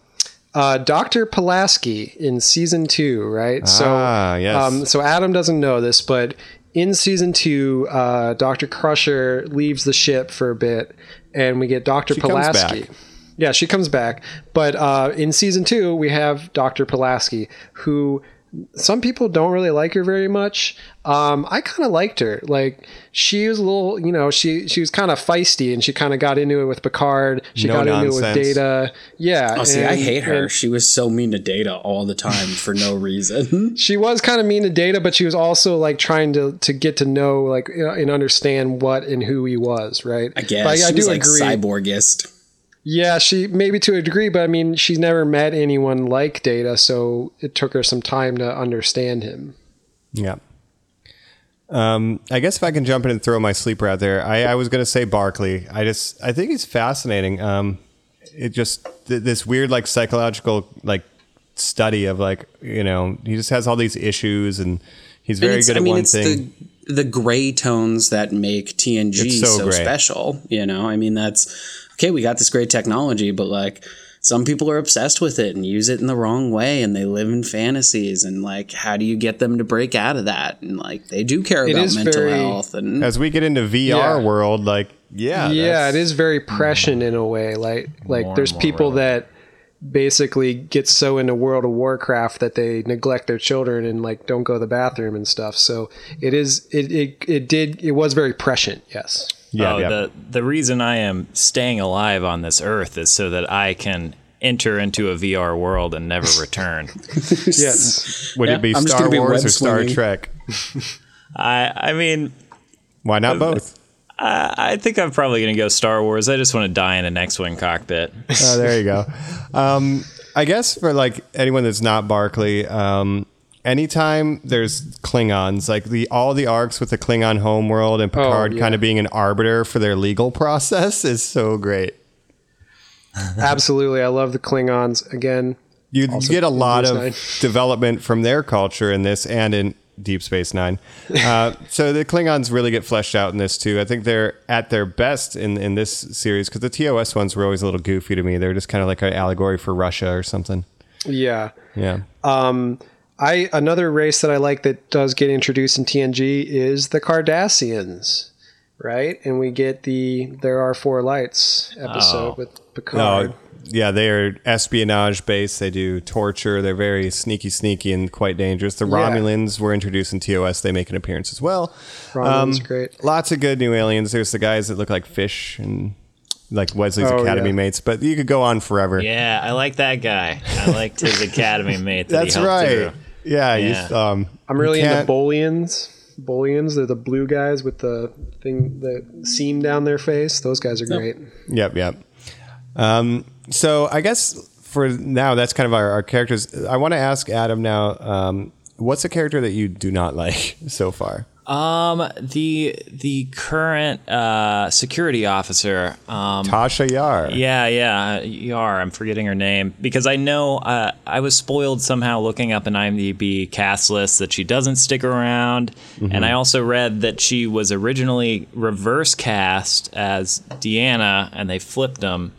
uh, Dr. Pulaski in season two, right? so, Ah, yes. um, so Adam doesn't know this, but in season two, uh, Dr. Crusher leaves the ship for a bit, and we get Dr. She comes Pulaski. Back. Yeah, she comes back. But uh, in season two, we have Dr. Pulaski, who some people don't really like her very much. Um, I kind of liked her. Like she was a little, you know, she she was kind of feisty, and she kind of got into it with Picard. She No got into it with. Data. Yeah. Oh, see, I hate her. and She was so mean to Data all the time for no reason. She was kind of mean to Data, but she was also like trying to to get to know like and understand what and who he was. Right. I guess But I, I do was like agree. cyborgist. Yeah, she maybe to a degree, but I mean, she's never met anyone like Data, so it took her some time to understand him. Yeah. Um, I guess if I can jump in and throw my sleeper out there, I, I was going to say Barkley. I just I think he's fascinating. Um, it just th- this weird like psychological like study of like you know he just has all these issues and he's very it's- good I at mean, one it's thing. the the gray tones that make TNG It's so so, special. You know, I mean, that's okay. We got this great technology, but like some people are obsessed with it and use it in the wrong way, and they live in fantasies. And like, how do you get them to break out of that? And like, they do care It about mental very- health. And As we get into VR Yeah. world, like yeah, yeah, it is very prescient in a way. Like like More there's people relevant. that basically get so into World of Warcraft that they neglect their children and like don't go to the bathroom and stuff. So it is it it, it did it was very prescient. Yes. Yeah, oh, yeah. the the reason I am staying alive on this earth is so that I can enter into a VR world and never return. Yes. Would Yeah, it be I'm Star be Wars or Star. Trek? I I mean, Why not both? I think I'm probably going to go Star Wars. I just want to die in an X-wing cockpit. Oh, there you go. Um, I guess for like anyone that's not Barkley, um, anytime there's Klingons, like the all the arcs with the Klingon homeworld and Picard yeah. kind of being an arbiter for their legal process is so great. Absolutely. I love the Klingons again. You, you get a lot of Nine. development from their culture in this and in Deep Space Nine. Uh, so the Klingons really get fleshed out in this too. I think they're at their best in, in this series because the TOS ones were always a little goofy to me. They're just kind of like an allegory for Russia or something. Yeah. Yeah. Um, I another race that I like that does get introduced in TNG is the Cardassians, right? And we get the "There Are Four Lights" episode Oh. with Picard. Oh, yeah, they are espionage based. They do torture. They're very sneaky, sneaky, and quite dangerous. The Yeah. Romulans were introduced in TOS. They make an appearance as well. Romulans Um, great. Lots of good new aliens. There's the guys that look like fish and like Wesley's Oh, Academy yeah. mates, but you could go on forever. Yeah, I like that guy. I liked his academy mate. That That's he helped right. through. Yeah, Yeah. You, um, I'm really into can't- Bolians. Bullions. They're the blue guys with the thing, the seam down their face. Those guys are great. Yep, yep. Um, so I guess for now, that's kind of our, our characters. I want to ask Adam now. Um, what's a character that you do not like so far? Um, the the current uh, security officer. Um, Tasha Yar. Yeah, yeah, Yar. I'm forgetting her name because I know uh, I was spoiled somehow looking up an IMDb cast list that she doesn't stick around, and I also read that she was originally reverse cast as Deanna, and they flipped them.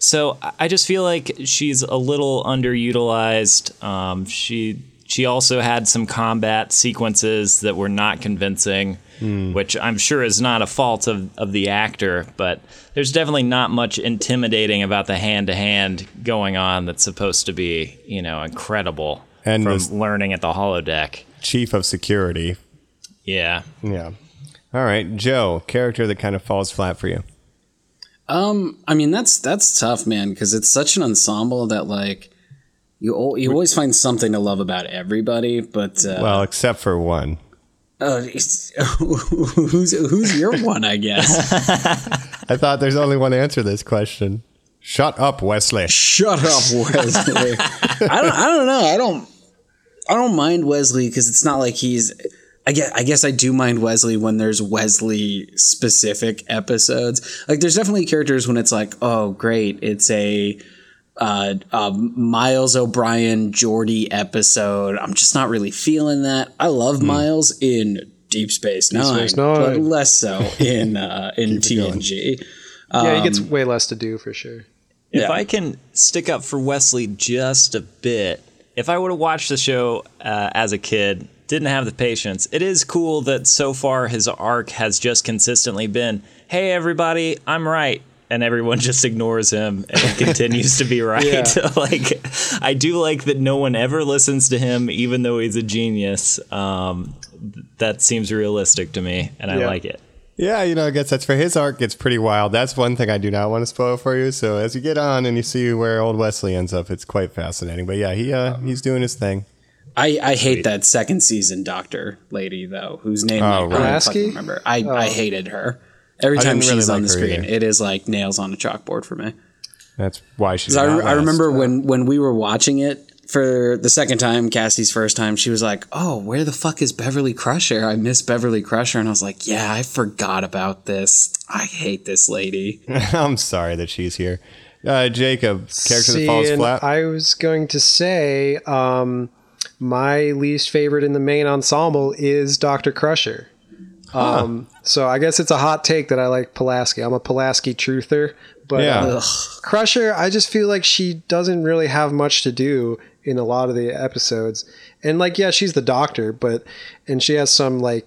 So I- I just feel like she's a little underutilized. Um, she she also had some combat sequences that were not convincing, which I'm sure is not a fault of, of the actor, but there's definitely not much intimidating about the hand to hand going on that's supposed to be, you know, incredible And from learning at the holodeck. Chief of Security. Yeah. Yeah. All right, Joe, character that kind of falls flat for you. Um, I mean that's that's tough, man, because it's such an ensemble that like you you always find something to love about everybody, but uh, Well, except for one. uh, who's who's your one? I guess. I thought there's only one answer to this question. Shut up, Wesley. Shut up, Wesley. I don't. I don't know. I don't. I don't mind Wesley because it's not like he's. I guess, I guess I do mind Wesley when there's Wesley specific episodes. Like, there's definitely characters when it's like, oh, great, it's a uh, uh, Miles O'Brien Geordi episode. I'm just not really feeling that. I love Miles in Deep Space Nine, Space Nine. but less so in uh, in TNG. yeah, he gets way less to do for sure. If Yeah. I can stick up for Wesley just a bit, if I would have watched the show uh, as a kid, didn't have the patience, it is cool that so far his arc has just consistently been, hey, everybody, I'm right. And everyone just ignores him and he continues to be right. Yeah. like, I do like that no one ever listens to him, even though he's a genius. Um, that seems realistic to me, and I Yeah. like it. Yeah, you know, I guess that's for his arc. It's pretty wild. That's one thing I do not want to spoil for you. So as you get on and you see where old Wesley ends up, it's quite fascinating. But yeah, he uh, he's doing his thing. I, I hate that second season doctor lady though, whose name Oh, I, I don't Pulaski? fucking remember. I, I hated her. Every I time didn't really she's on like the screen, either. it is like nails on a chalkboard for me. That's why she's. I, I remember when when we were watching it for the second time, Cassie's first time, she was like, "Oh, where the fuck is Beverly Crusher? I miss Beverly Crusher." And I was like, "Yeah, I forgot about this. I hate this lady." I'm sorry that she's here. Uh, Jacob, character that falls flat. I was going to say um, my least favorite in the main ensemble is Doctor Crusher. Um, so I guess it's a hot take that I like Pulaski. I'm a Pulaski truther, but Yeah. uh, Crusher, I just feel like she doesn't really have much to do in a lot of the episodes. And like, yeah, she's the doctor, but and she has some like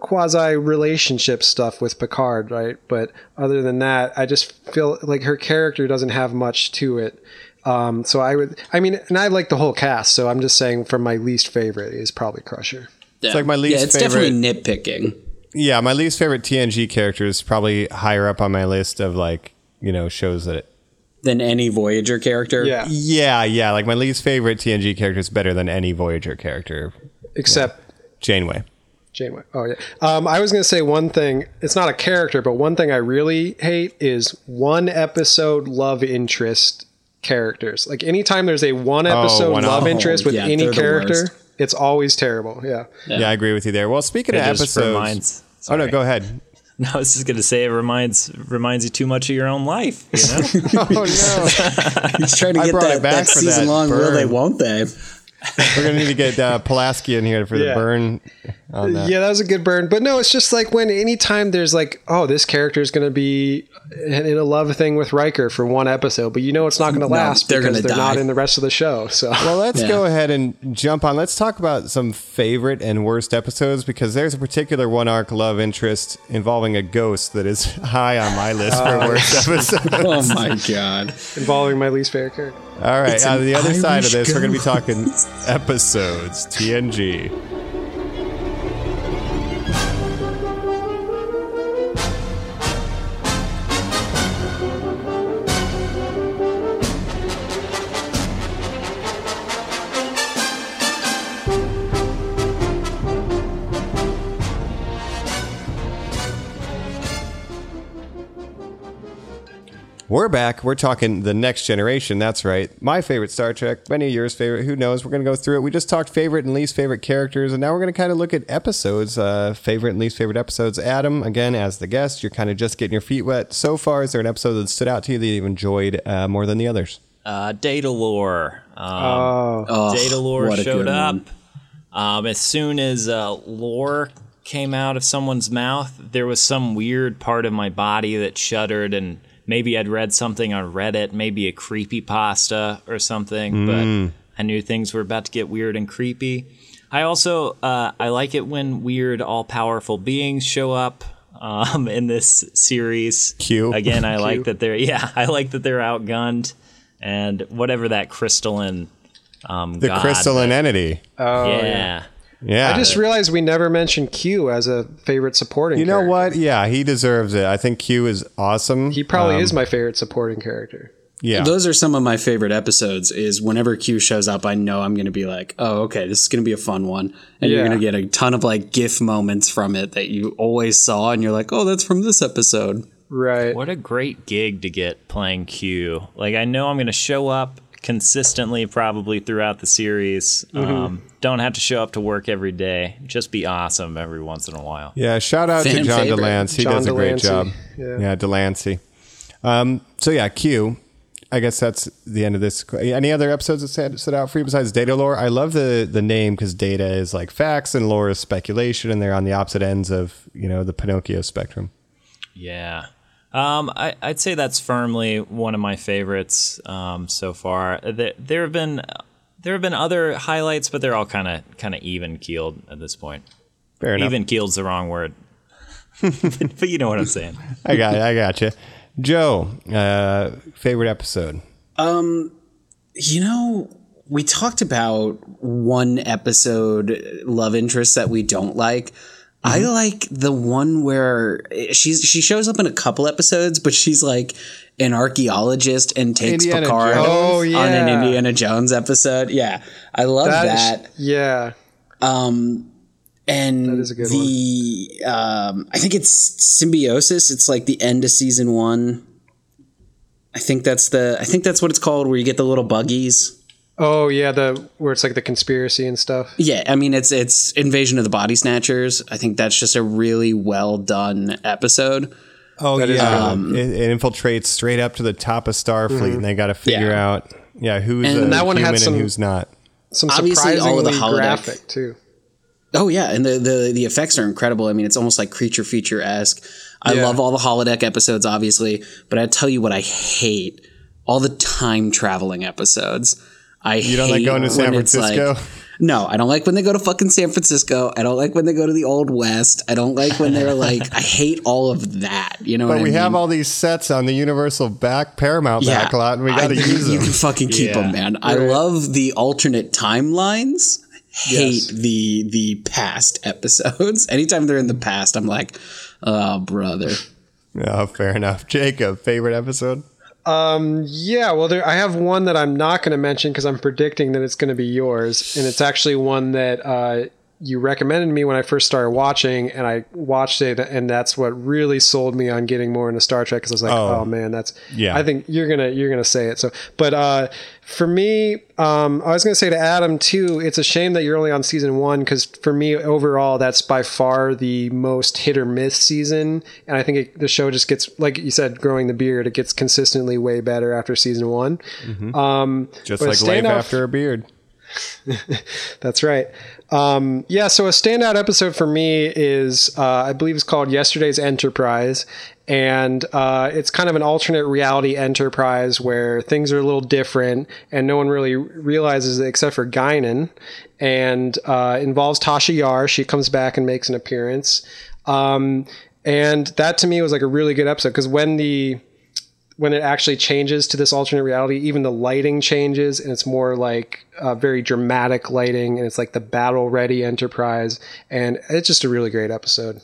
quasi relationship stuff with Picard, right? But other than that, I just feel like her character doesn't have much to it. Um, so I would, I mean, and I like the whole cast. So I'm just saying, from my least favorite is probably Crusher. It's like my least Yeah, it's favorite- definitely nitpicking. Yeah, my least favorite TNG character is probably higher up on my list of like you know shows that. It, Than any Voyager character. Yeah, Yeah, yeah. Like my least favorite TNG character is better than any Voyager character. except Janeway. Janeway. Oh yeah. Um, I was gonna say one thing. It's not a character, but one thing I really hate is one episode love interest characters. Like anytime there's a one episode one love interest with Yeah, any they're the character, worst. It's always terrible. Yeah. Yeah. I agree with you there. Well, speaking It of just episodes, reminds. oh no, go ahead. No, I was just gonna say it reminds reminds you too much of your own life. You know. Oh no, He's trying to I get brought it that, back that for season that long. Will they? Won't they? We're gonna need to get uh, Pulaski in here for the burn on that. Yeah, that was a good burn. But no, it's just like when anytime there's like, oh, this character is going to be in a love thing with Riker for one episode, but you know it's not going to No, last they're because gonna they're not in the rest of the show. So Well, let's Yeah. go ahead and jump on. Let's talk about some favorite and worst episodes because there's a particular one arc love interest involving a ghost that is high on my list for worst episodes. Oh my god! involving my least favorite character. All right, It's on the other side of Irish this, we're going to be talking episodes, TNG. We're back. We're talking the next generation. That's right. My favorite Star Trek, many of yours favorite. Who knows? We're going to go through it. We just talked favorite and least favorite characters, and now we're going to kind of look at episodes, uh, favorite and least favorite episodes. Adam, again, as the guest, you're kind of just getting your feet wet. So far, is there an episode that stood out to you that you've enjoyed uh, more than the others? Uh, Data Lore. Um, Oh, Oh, Data Lore what showed up. Um, as soon as uh, lore came out of someone's mouth, there was some weird part of my body that shuddered, and maybe I'd read something on Reddit, maybe a creepy pasta or something, but I knew things were about to get weird and creepy. I also uh, I like it when weird, all powerful beings show up um, in this series. Q. again. I like that they're yeah. I like that they're outgunned, and whatever that crystalline. Um, The god crystalline entity. oh yeah. yeah. Yeah. I just realized we never mentioned Q as a favorite supporting. Character. You know character. what? Yeah, he deserves it. I think Q is awesome. He probably Um, is my favorite supporting character. Yeah. Those are some of my favorite episodes. Is whenever Q shows up, I know I'm going to be like, "Oh, okay, this is going to be a fun one," and you're going to get a ton of like GIF moments from it that you always saw, and you're like, "Oh, that's from this episode." Right. What a great gig to get playing Q. Like I know I'm going to show up consistently probably throughout the series. Mm-hmm. Um, don't have to show up to work every day. Just be awesome every once in a while. Yeah, shout out to John favorite. Delance. He John does a great de Lancie. job. Yeah. Yeah, de Lancie. Um, so yeah, Q. I guess that's the end of this. Any other episodes that stand- stood out for you besides Data Lore? I love the the name because Data is like facts and Lore is speculation, and they're on the opposite ends of you know the Pinocchio spectrum. Yeah. Um, I, I'd say that's firmly one of my favorites um, so far. There, there have been there have been other highlights, but they're all kind of kind of even keeled at this point. Fair enough. Even keeled's the wrong word, but, but you know what I'm saying. I got I got you. Joe, uh, favorite episode. You know, we talked about one episode love interest that we don't like. I like the one where she's she shows up in a couple episodes, but she's like an archeologist and takes Indiana Picard. Oh, on an. Indiana Jones episode. Yeah, I love That- that. yeah. Um, and That is a good the um, I think it's symbiosis. It's like the end of season one. I think that's the I think that's what it's called, where you get the little buggies. Oh yeah, the where it's like the conspiracy and stuff. Yeah, I mean it's it's Invasion of the Body Snatchers. I think that's just a really well done episode. Oh That is yeah, good. Um, it, it infiltrates straight up to the top of Starfleet, mm-hmm. and they got to figure Yeah. out yeah who's And a that one had human some- and who's not. Some Obviously, surprisingly all of the holodeck- graphic too. Oh yeah, and the the, the effects are incredible. I mean, it's almost like creature feature esque. I Yeah. love all the holodeck episodes, obviously, but I tell you what, I hate all the time traveling episodes. I You don't like going to San when like- Francisco? no, I don't like when they go to fucking San Francisco. I don't like when they go to the Old West. I don't like when they're like. I hate all of that. You know But what we I mean? have all these sets on the Universal back Paramount back lot, and we got to I- use You can fucking keep Yeah. them, man. I love the alternate timelines. Hate Yes. the the past episodes. Anytime they're in the past, I'm like, oh brother. Oh, fair enough. Jacob, favorite episode? Yeah, well, there, I have one that I'm not going to mention because I'm predicting that it's going to be yours, and it's actually one that uh, you recommended me when I first started watching, and I watched it, and that's what really sold me on getting more into Star Trek because I was like, Oh. oh, man, that's Yeah. I think you're gonna you're gonna say it. So, but uh, for me, um, I was going to say to Adam too. It's a shame that you're only on season one because for me overall, that's by far the most hit or miss season, and I think it, the show just gets like you said, growing the beard. It gets consistently way better after season one. Um, Just like life after a beard. that's right. Um, yeah, so a standout episode for me is, uh, I believe it's called Yesterday's Enterprise. And uh, it's kind of an alternate reality enterprise where things are a little different and no one really realizes it except for Guinan. And uh, involves Tasha Yar. She comes back and makes an appearance. Um, and that to me was like a really good episode because when the when it actually changes to this alternate reality, even the lighting changes and it's more like uh, very dramatic lighting and it's like the battle ready enterprise. And it's just a really great episode.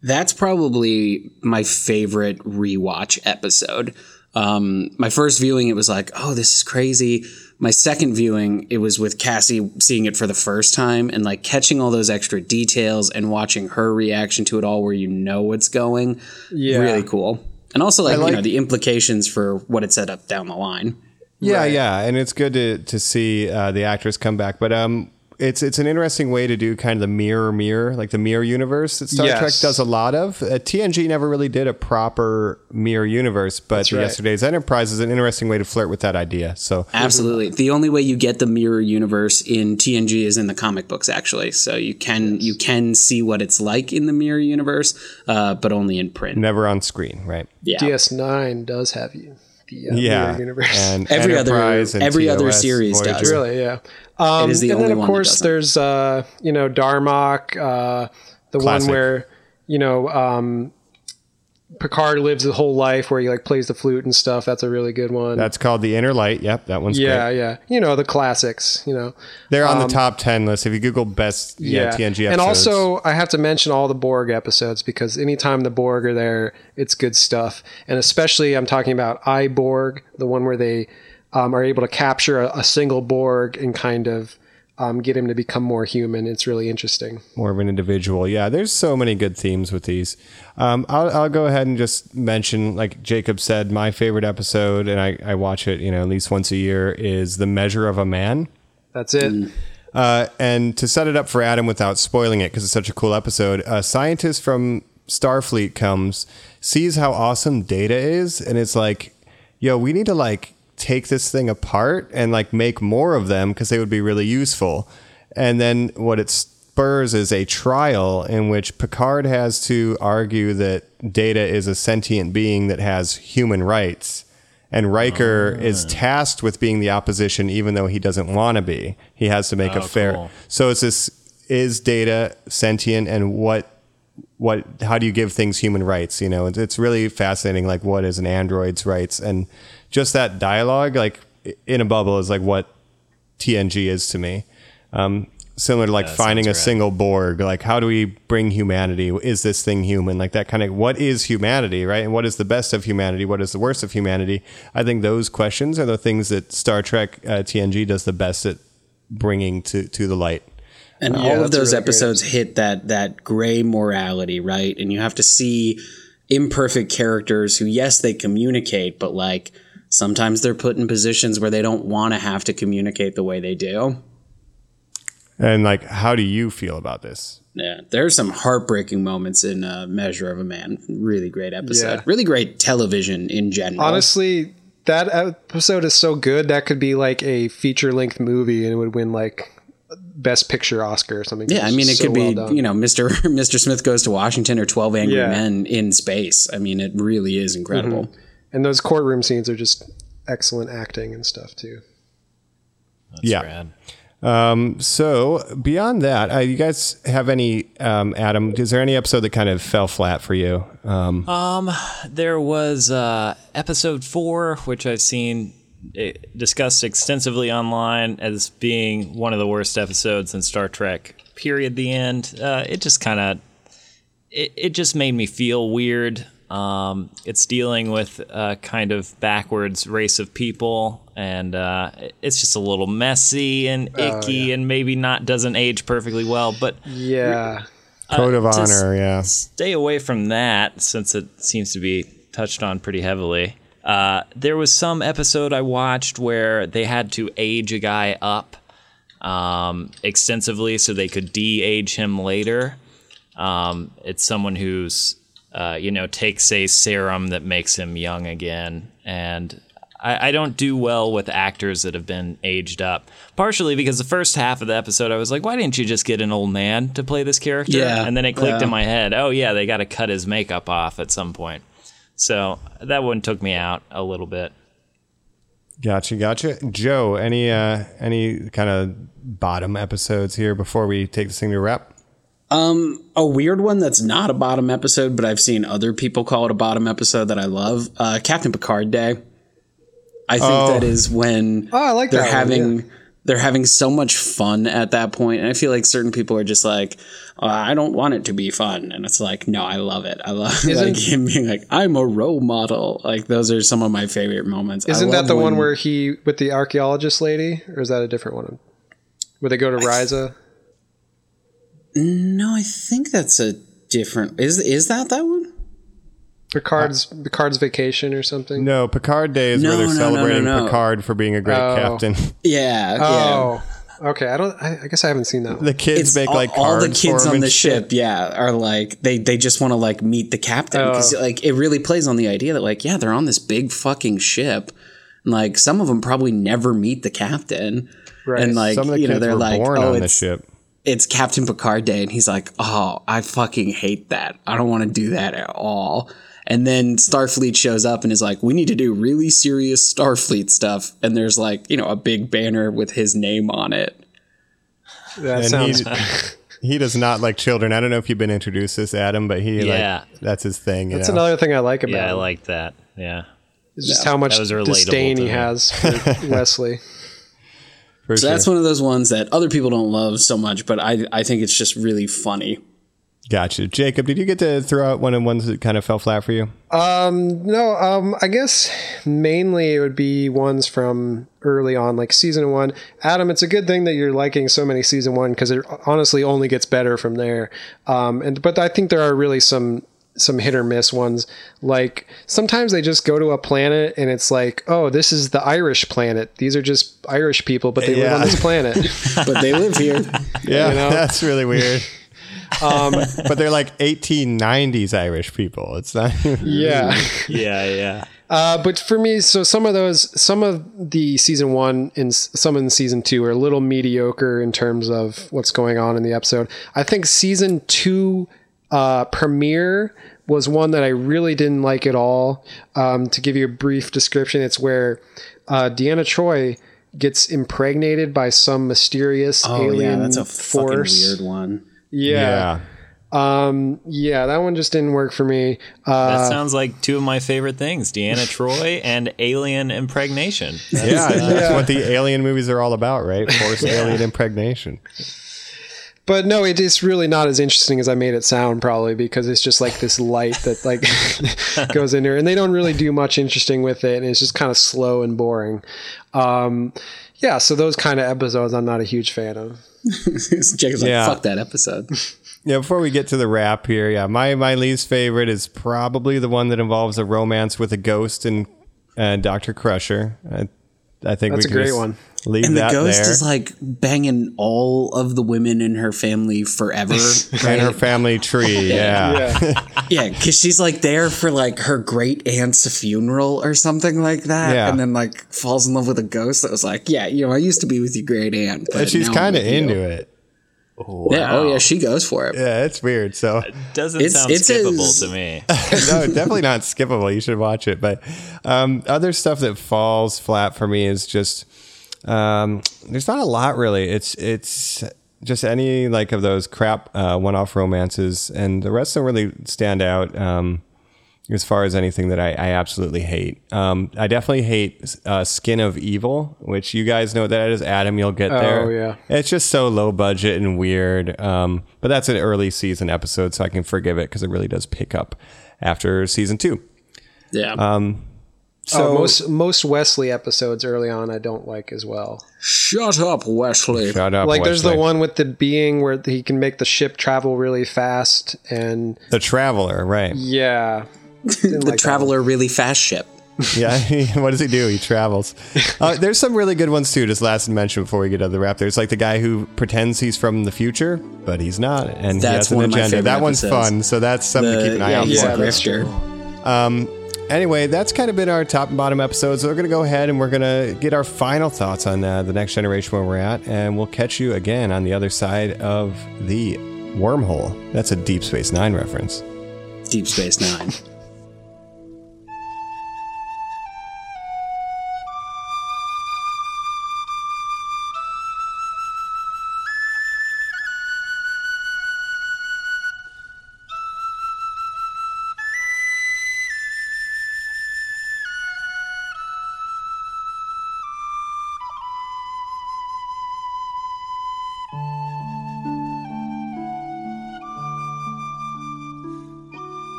That's probably my favorite rewatch episode. Um, my first viewing, it was like, oh, this is crazy. My second viewing, it was with Cassie seeing it for the first time and like catching all those extra details and watching her reaction to it all where you know what's going. Yeah. Really cool. And also like, like- you know the implications for what it set up down the line. Yeah, yeah, and it's good to to see uh, the actress come back. But um, it's it's an interesting way to do kind of the mirror mirror, like the mirror universe that Star Yes. Trek does a lot of. Uh, TNG never really did a proper mirror universe, but right. yesterday's Enterprise is an interesting way to flirt with that idea. So Absolutely. The only way you get the mirror universe in TNG is in the comic books, actually. So you can you can see what it's like in the mirror universe, uh, but only in print. never on screen, right? Yeah. DS9 does have you. The uh, Yeah, mirror universe. and Every other- Enterprise and every other TOS, series does. Really, yeah. Um, It is the and only then of one course there's uh, you know Darmok, uh, the Classic. one where you know um, Picard lives his whole life where he like plays the flute and stuff. That's a really good one. That's called the Inner Light. Yep, that one's yeah, great. yeah. You know the classics. You know. They're on the top ten list. If you Google best yeah, TNG episodes, And also, I have to mention all the Borg episodes because anytime the Borg are there, it's good stuff. And especially, I'm talking about I, Borg, the one where they um, are able to capture a, a single Borg and kind of um, get him to become more human. It's really interesting. more of an individual. Yeah, there's so many good themes with these. Um, I'll, I'll go ahead and just mention, like Jacob said, my favorite episode, and I, I watch it, you know, at least once a year, is The Measure of a Man. That's it. Mm. Uh, and to set it up for Adam without spoiling it, because it's such a cool episode, a scientist from Starfleet comes, sees how awesome Data is, and it's like, yo, we need to like take this thing apart and like make more of them because they would be really useful. And then what it spurs is a trial in which Picard has to argue that Data is a sentient being that has human rights. And Riker is ah. tasked with being the opposition, even though he doesn't want to be. He has to make a ah, fair. cool. So it's this: is data sentient, and what, what? How do you give things human rights? You know, it's, it's really fascinating. Like, what is an android's rights, and just that dialogue, like in a bubble, is like what TNG is to me. Um, similar to like That finding a sounds rad. single Borg. Like, how do we bring humanity? Is this thing human? Like that kind of what is humanity, right? And what is the best of humanity? What is the worst of humanity? I think those questions are the things that Star Trek uh, TNG does the best at bringing to to the light. And Yeah, all of those really great. episodes hit that that gray morality, right? And you have to see imperfect characters who, yes, they communicate, but like sometimes they're put in positions where they don't want to have to communicate the way they do. And like, how do you feel about this? Yeah, there's some heartbreaking moments in uh, Measure of a Man. Really great episode. Yeah. Really great television in general. Honestly, that episode is so good that could be like a feature length movie and it would win like best picture Oscar or something. Yeah, I mean, it so could be well done. you know, Mister Mister Smith goes to Washington or Twelve Angry Yeah. Men in space. I mean, it really is incredible. And those courtroom scenes are just excellent acting and stuff too. yeah. Rad. Um, so beyond that, uh, you guys have any um, Adam? Is there any episode that kind of fell flat for you? Um, There was uh, episode four, which I've seen eh, discussed extensively online as being one of the worst episodes in Star Trek. Period. The end. Uh, it just kind of it, it just made me feel weird. Um, it's dealing with a kind of backwards race of people, and uh, it's just a little messy and icky, and maybe not doesn't age perfectly well. But Yeah. Code of Uh, to s- Honor, yeah. stay away from that since it seems to be touched on pretty heavily. Uh, there was some episode I watched where they had to age a guy up um, extensively so they could de-age him later. Um, it's someone who's uh, you know takes a serum that makes him young again, and I, I don't do well with actors that have been aged up. Partially because the first half of the episode I was like, why didn't you just get an old man to play this character? Yeah, and then it clicked yeah. in my head, oh yeah, they got to cut his makeup off at some point. So that one took me out a little bit. Gotcha, gotcha. Joe, any uh, any kind of bottom episodes here before we take this thing to wrap? Um, a weird one that's not a bottom episode, but I've seen other people call it a bottom episode that I love. Uh, Captain Picard Day. I think Oh. that is when Oh, I like they're that one, having yeah. they're having so much fun at that point, and I feel like certain people are just like, uh, I don't want it to be fun, and it's like, no, I love it. I love like Isn't- him being like, I'm a role model. Like those are some of my favorite moments. Isn't that love the one where he with the archaeologist lady, or is that a different one? Where they go to Risa? No, I think that's a different. Is is that that one? Picard's Picard's vacation or something. No, Picard Day is No, where they're no, no, no, celebrating no. Picard for being a great Oh. captain. Yeah, yeah. Oh, okay. I don't. I, I guess I haven't seen that. One. The kids It's make all, like all the cards kids for him on and the shit. ship, yeah, are like they they just want to like meet the captain because Oh. like it really plays on the idea that like yeah they're on this big fucking ship, and like some of them probably never meet the captain, Right. and like Some of the you know kids they're were like born oh on the it's ship. It's Captain Picard Day, and he's like oh I fucking hate that I don't want to do that at all. And then Starfleet shows up and is like, "We need to do really serious Starfleet stuff." And there's like, you know, a big banner with his name on it. That And sounds. he, he does not like children. I don't know if you've been introduced to this, Adam, but he Yeah. like that's his thing. That's know? another thing I like about. Yeah, I like that. Yeah. It's just how much That was relatable disdain he has for Wesley. For So sure. that's one of those ones that other people don't love so much, but I I think it's just really funny. Gotcha. Jacob, did you get to throw out one of the ones that kind of fell flat for you? No, um, I guess mainly it would be ones from early on, like season one. Adam, it's a good thing that you're liking so many season one because it honestly only gets better from there. Um, and but I think there are really some some hit or miss ones. Like sometimes they just go to a planet and it's like, oh, this is the Irish planet. These are just Irish people, but they live on this planet. But they live here. Yeah, You know? that's really weird. um, but they're like 1890s Irish people. It's not. yeah. Yeah, yeah. Uh, but for me, so some of those, some of the season one and s- some in season two are a little mediocre in terms of what's going on in the episode. I think season two uh, premiere was one that I really didn't like at all. Um, to give you a brief description, it's where uh, Deanna Troi gets impregnated by some mysterious Oh alien yeah, that's a force. fucking weird one. Yeah. Um, yeah, that one just didn't work for me. Uh, That sounds like two of my favorite things Deanna Troi and alien impregnation. Yeah, that's what the alien movies are all about, right? Forced alien impregnation. But no, it is really not as interesting as I made it sound, probably because it's just like this light that like goes in there, and they don't really do much interesting with it, and it's just kind of slow and boring. Um, yeah, so those kind of episodes, I'm not a huge fan of. Jacob's like, Yeah. fuck that episode. Yeah, before we get to the wrap here, yeah, my my least favorite is probably the one that involves a romance with a ghost and uh, Doctor Crusher. I, I think That's we a can great just one. Leave And the ghost there. is like banging all of the women in her family forever. and her family tree. Yeah. Yeah, yeah, because she's like there for like her great aunt's funeral or something like that, Yeah. and then like falls in love with a ghost that was like, yeah, you know, I used to be with your great aunt, but And she's kind of with you." into it. Yeah, oh yeah, she goes for it. Yeah, it's weird. So it Doesn't It's- sound it's skippable as- to me. no, definitely not skippable. You should watch it. But um, other stuff that falls flat for me is just um, there's not a lot really. It's it's just any like of those crap uh, one-off romances, and the rest don't really stand out. Um, as far as anything that I, I absolutely hate, um, I definitely hate uh, Skin of Evil, which you guys know what that is. Adam, you'll get there. Oh, yeah. it's just so low budget and weird. Um, but that's an early season episode, so I can forgive it because it really does pick up after season two. Yeah, Um, so So most most Wesley episodes early on, I don't like as well. shut up, Wesley. shut up. like there's the one with the being where he can make the ship travel really fast, and the Traveler, right? yeah, Didn't the like traveler really fast ship. Yeah. what does he do? He travels. Uh, there's some really good ones too. Just last mention before we get to the wrap. There's like the guy who pretends he's from the future, but he's not, and That's he has an agenda. That one's episodes. fun. So that's something to keep an eye yeah, out he's for. Yeah, grifter. Anyway, that's kind of been our top and bottom episodes. So we're going to go ahead and we're going to get our final thoughts on uh, the next generation where we're at, and we'll catch you again on the other side of the wormhole. That's a Deep Space Nine reference. Deep Space Nine.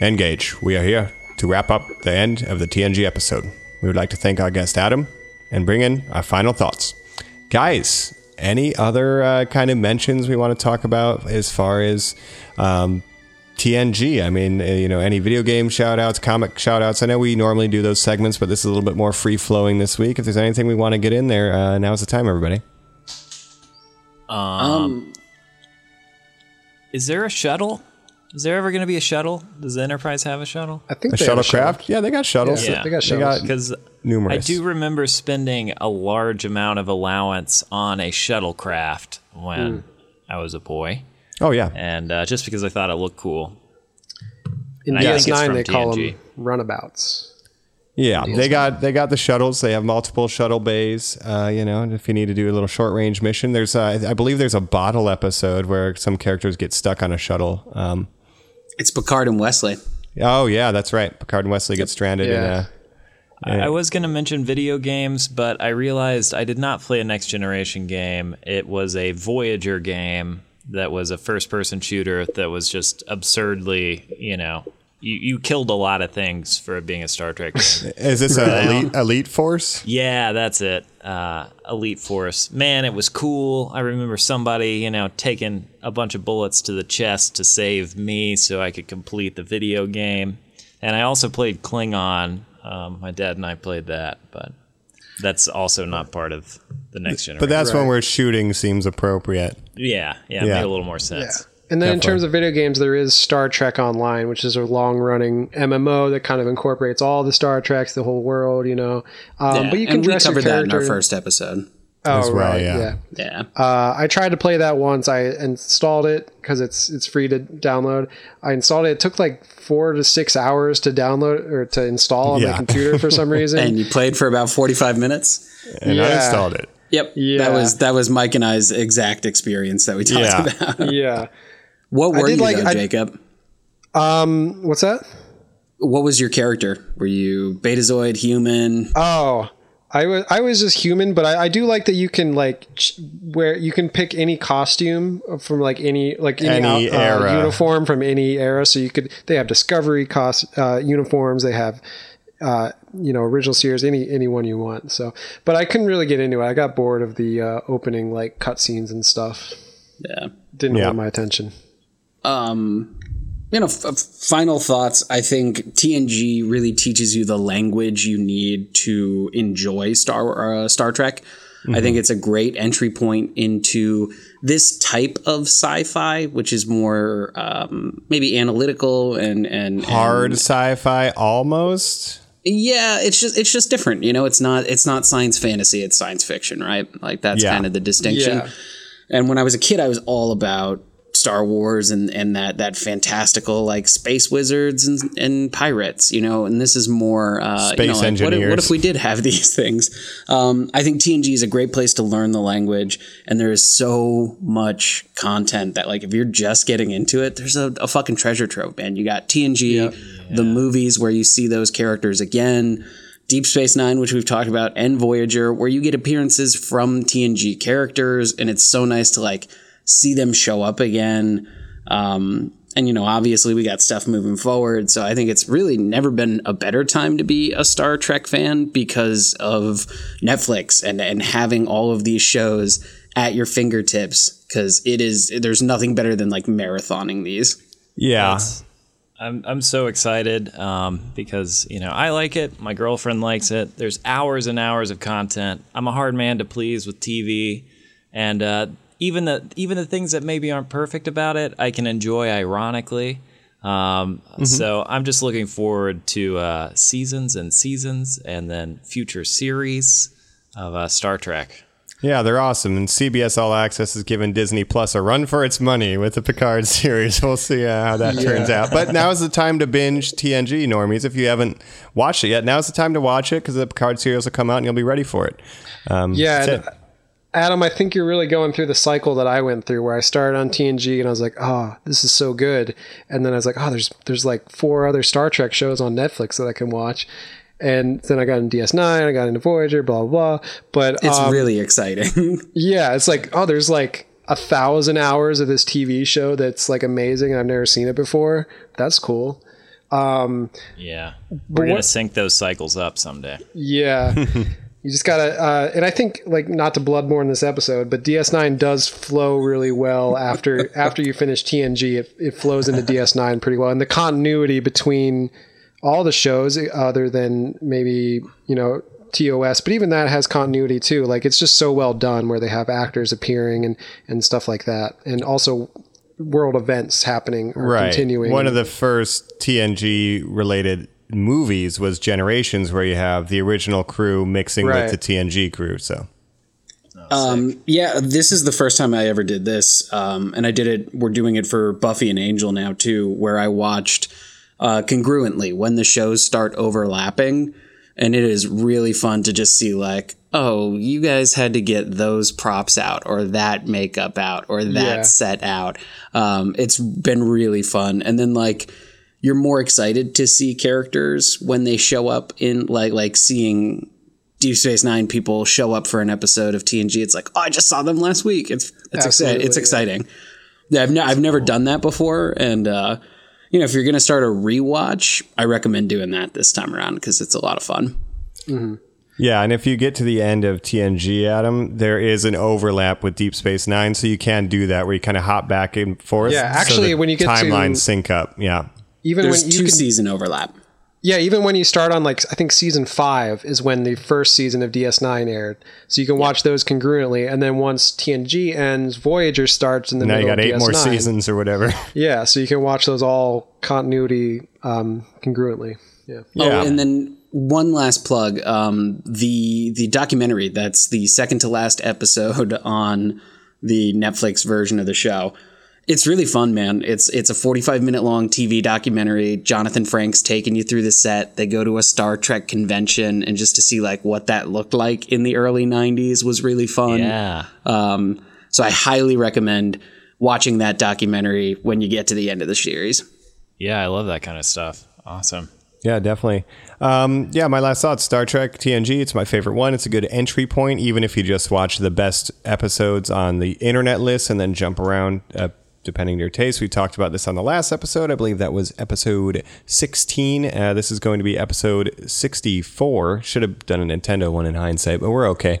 Engage. We are here to wrap up the end of the TNG episode. We would like to thank our guest Adam and bring in our final thoughts. guys, any other uh, kind of mentions we want to talk about as far as um, TNG? I mean, uh, you know, any video game shout outs, comic shout outs? I know we normally do those segments, but this is a little bit more free flowing this week. If there's anything we want to get in there, uh, now's the time, everybody. Um, Is there a shuttle? Is there ever going to be a shuttle? Does the Enterprise have a shuttle? I think A they have shuttlecraft? Yeah, they got shuttles. Yeah, they got shuttles. got Because I do remember spending a large amount of allowance on a shuttlecraft when I was a boy, Oh yeah, and uh, just because I thought it looked cool. In I think it's DS9, from they call them runabouts. yeah. They got they got the shuttles. They have multiple shuttle bays. Uh, you know, if you need to do a little short range mission, there's uh, I believe there's a bottle episode where some characters get stuck on a shuttle. Um, it's Picard and Wesley. oh yeah, that's right. Picard and Wesley get stranded in Yeah. a I was going to mention video games, but I realized I did not play a next generation game. It was a Voyager game that was a first person shooter that was just absurdly, you know, you, you killed a lot of things for being a Star Trek game. Is this an elite, elite force? yeah, that's it. Uh, Elite Force. Man, it was cool. I remember somebody, you know, taking a bunch of bullets to the chest to save me so I could complete the video game. And I also played Klingon. Um, my dad and I played that, but that's also not part of the next generation. But that's when where shooting seems appropriate. yeah, yeah, it Yeah. made a little more sense. And then in Definitely. terms of video games, there is Star Trek Online, which is a long running MMO that kind of incorporates all the Star Treks, the whole world, you know. Um, Yeah, But you can and we dress your covered that in our first episode. oh, as well, right, yeah. yeah. Yeah. Uh, I tried to play that once. I installed it because it's it's free to download. I installed it. It took like four to six hours to download or to install on Yeah. my computer for some reason. and you played for about 45 minutes. And I installed it. Yep. Yeah. That was that was Mike and I's exact experience that we talked Yeah. about. yeah. What were did you like- though, I- Jacob? What's that? What was your character? Were you Betazoid, human? Oh, I was I was just human, but I, I do like that you can like ch- wear you can pick any costume from like any like any, Any out- uh, era. uniform from any era. So you could they have Discovery cost uh, uniforms. They have uh, you know original series any any one you want. So, but I couldn't really get into it. I got bored of the uh, opening like cutscenes and stuff. Yeah. Didn't Yeah. hold my attention. Um, you know, f- final thoughts. I think TNG really teaches you the language you need to enjoy Star uh, Star Trek. I think it's a great entry point into this type of sci-fi, which is more um, maybe analytical and and Hard and- sci-fi, almost. yeah, it's just it's just different. You know, it's not it's not science fantasy. It's science fiction, right? Like that's Yeah. kind of the distinction. Yeah. And when I was a kid, I was all about Star Wars and, and that that fantastical like space wizards and, and pirates, you know. And this is more uh, you know, Space like, what, if, what if we did have these things? Um, I think TNG is a great place to learn the language, and there is so much content that like if you're just getting into it, there's a, a fucking treasure trove, man. You got TNG, the movies where you see those characters again. Deep Space Nine, which we've talked about, and Voyager, where you get appearances from TNG characters, and it's so nice to like see them show up again. Um, and you know, obviously, we got stuff moving forward, so I think it's really never been a better time to be a Star Trek fan because of Netflix and and having all of these shows at your fingertips. Because it is, there's nothing better than like marathoning these. Yeah. I'm I'm so excited um, because you know I like it. My girlfriend likes it. There's hours and hours of content. I'm a hard man to please with TV, and uh, even the even the things that maybe aren't perfect about it, I can enjoy ironically. Um, So I'm just looking forward to uh, seasons and seasons, and then future series of uh, Star Trek. Yeah, they're awesome. And CBS All Access has given Disney Plus a run for its money with the Picard series. We'll see uh, how that turns out. But now is the time to binge TNG, normies. If you haven't watched it yet, now's the time to watch it because the Picard series will come out and you'll be ready for it. Um, Yeah, that's and it. Adam, I think you're really going through the cycle that I went through, where I started on TNG and I was like, "Oh, this is so good," and then I was like, "Oh, there's there's like four other Star Trek shows on Netflix that I can watch," and then I got into DS9, I got into Voyager, blah blah blah. But It's um, really exciting. yeah, it's like, oh, there's like a thousand hours of this TV show that's like amazing. I've never seen it before. That's cool. Um, yeah, we're gonna sync those cycles up someday. Yeah. You just gotta, uh, and I think like not to blood more in this episode, but DS9 does flow really well after after you finish TNG. It, it flows into DS9 pretty well, and the continuity between all the shows, other than maybe you know TOS, but even that has continuity too. Like it's just so well done, where they have actors appearing and and stuff like that, and also world events happening or right. continuing. One of the first TNG related movies was Generations, where you have the original crew mixing Right. with the TNG crew. So Um, yeah, this is the first time I ever did this, um, and I did it. We're doing it for Buffy and Angel now too, where I watched uh, congruently when the shows start overlapping, and it is really fun to just see like, oh, you guys had to get those props out, or that makeup out, or that Yeah. set out. Um, it's been really fun, and then like you're more excited to see characters when they show up in like like seeing Deep Space Nine people show up for an episode of TNG. It's like, oh, I just saw them last week. It's it's exciting. It's yeah. exciting. Yeah, I've, ne- I've never done that before, and uh, you know, if you're gonna start a rewatch, I recommend doing that this time around because it's a lot of fun. yeah, and if you get to the end of TNG, Adam, there is an overlap with Deep Space Nine, so you can do that where you kind of hop back and forth. Yeah, actually, the when you get to- timelines sync up, yeah. Even There's when you two can, season overlap. Yeah, even when you start on like I think season five is when the first season of DS9 aired, so you can watch those congruently. And then once TNG ends, Voyager starts in the Now you got of eight more DS9. seasons or whatever. Yeah, so you can watch those all continuity um, congruently. Yeah, Yeah. Oh, and then one last plug: um, the the documentary that's the second to last episode on the Netflix version of the show. It's really fun, man. It's it's a 45 minute long TV documentary. Jonathan Frakes taking you through the set. They go to a Star Trek convention, and just to see like what that looked like in the early 90s was really fun. Yeah. Um, so I highly recommend watching that documentary when you get to the end of the series. Yeah, I love that kind of stuff. Awesome. Yeah, definitely. Um, yeah, my last thought Star Trek TNG. It's my favorite one. It's a good entry point, even if you just watch the best episodes on the internet list and then jump around. Uh, Depending on your taste, we talked about this on the last episode. I believe that was episode 16. Uh, this is going to be episode 64. Should have done a Nintendo one in hindsight, but we're okay.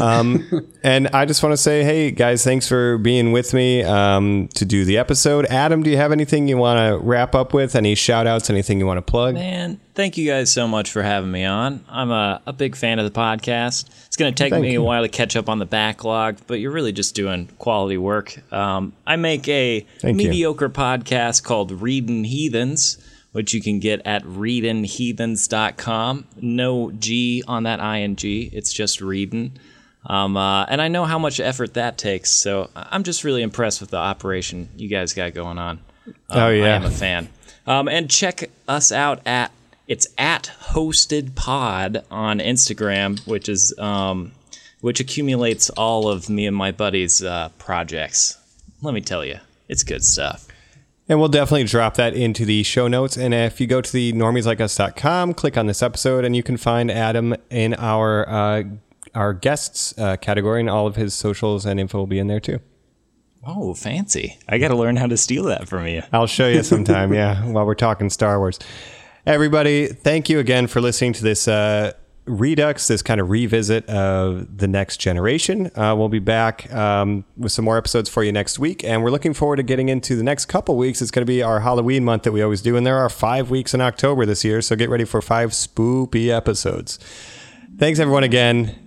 Um, and I just want to say, hey, guys, thanks for being with me um, to do the episode. Adam, do you have anything you want to wrap up with? Any shout outs? Anything you want to plug? Man, thank you guys so much for having me on. I'm a, a big fan of the podcast. It's going to take Thank me you. a while to catch up on the backlog, but you're really just doing quality work. Um, I make a Thank you. mediocre podcast called Readin' Heathens, which you can get at readinheathens.com. No G on that ing. It's just reading. Um, uh, and I know how much effort that takes, so I'm just really impressed with the operation you guys got going on. Um, Oh, yeah. I am a fan. Um, and check us out at it's at hosted pod on Instagram, which is um, which accumulates all of me and my buddies' uh, projects. Let me tell you, it's good stuff. And we'll definitely drop that into the show notes. And if you go to the normieslikeus.com, click on this episode, and you can find Adam in our uh, our guests uh, category, and all of his socials and info will be in there too. Oh, fancy! I got to learn how to steal that from you. I'll show you sometime, yeah, while we're talking Star Wars. Everybody, thank you again for listening to this uh, redux, this kind of revisit of the next generation. Uh, we'll be back um, with some more episodes for you next week, and we're looking forward to getting into the next couple weeks. It's going to be our Halloween month that we always do, and there are five weeks in October this year, so get ready for five spoopy episodes. Thanks, everyone, again.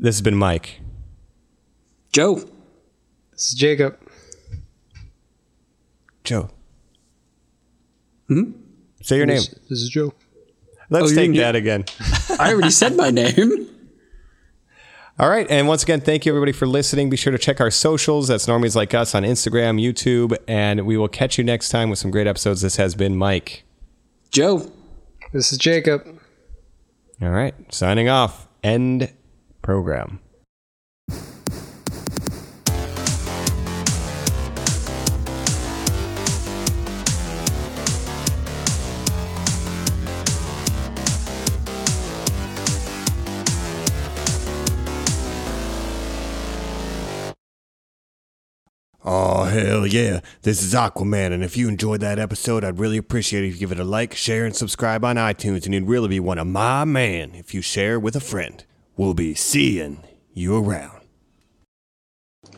This has been Mike. Joe. this is Jacob. Joe. Hmm? Say your name. This, this is Joe. Let's oh, you take that again. I already said my name. All right. And once again, thank you everybody for listening. Be sure to check our socials. That's Normies Like Us on Instagram, YouTube, and we will catch you next time with some great episodes. This has been Mike. Joe. This is Jacob. All right. Signing off. End program. Oh, hell yeah. This is Aquaman, and if you enjoyed that episode, I'd really appreciate it if you give it a like, share, and subscribe on iTunes, and you'd really be one of my man if you share with a friend. We'll be seeing you around.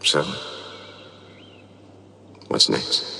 So, what's next?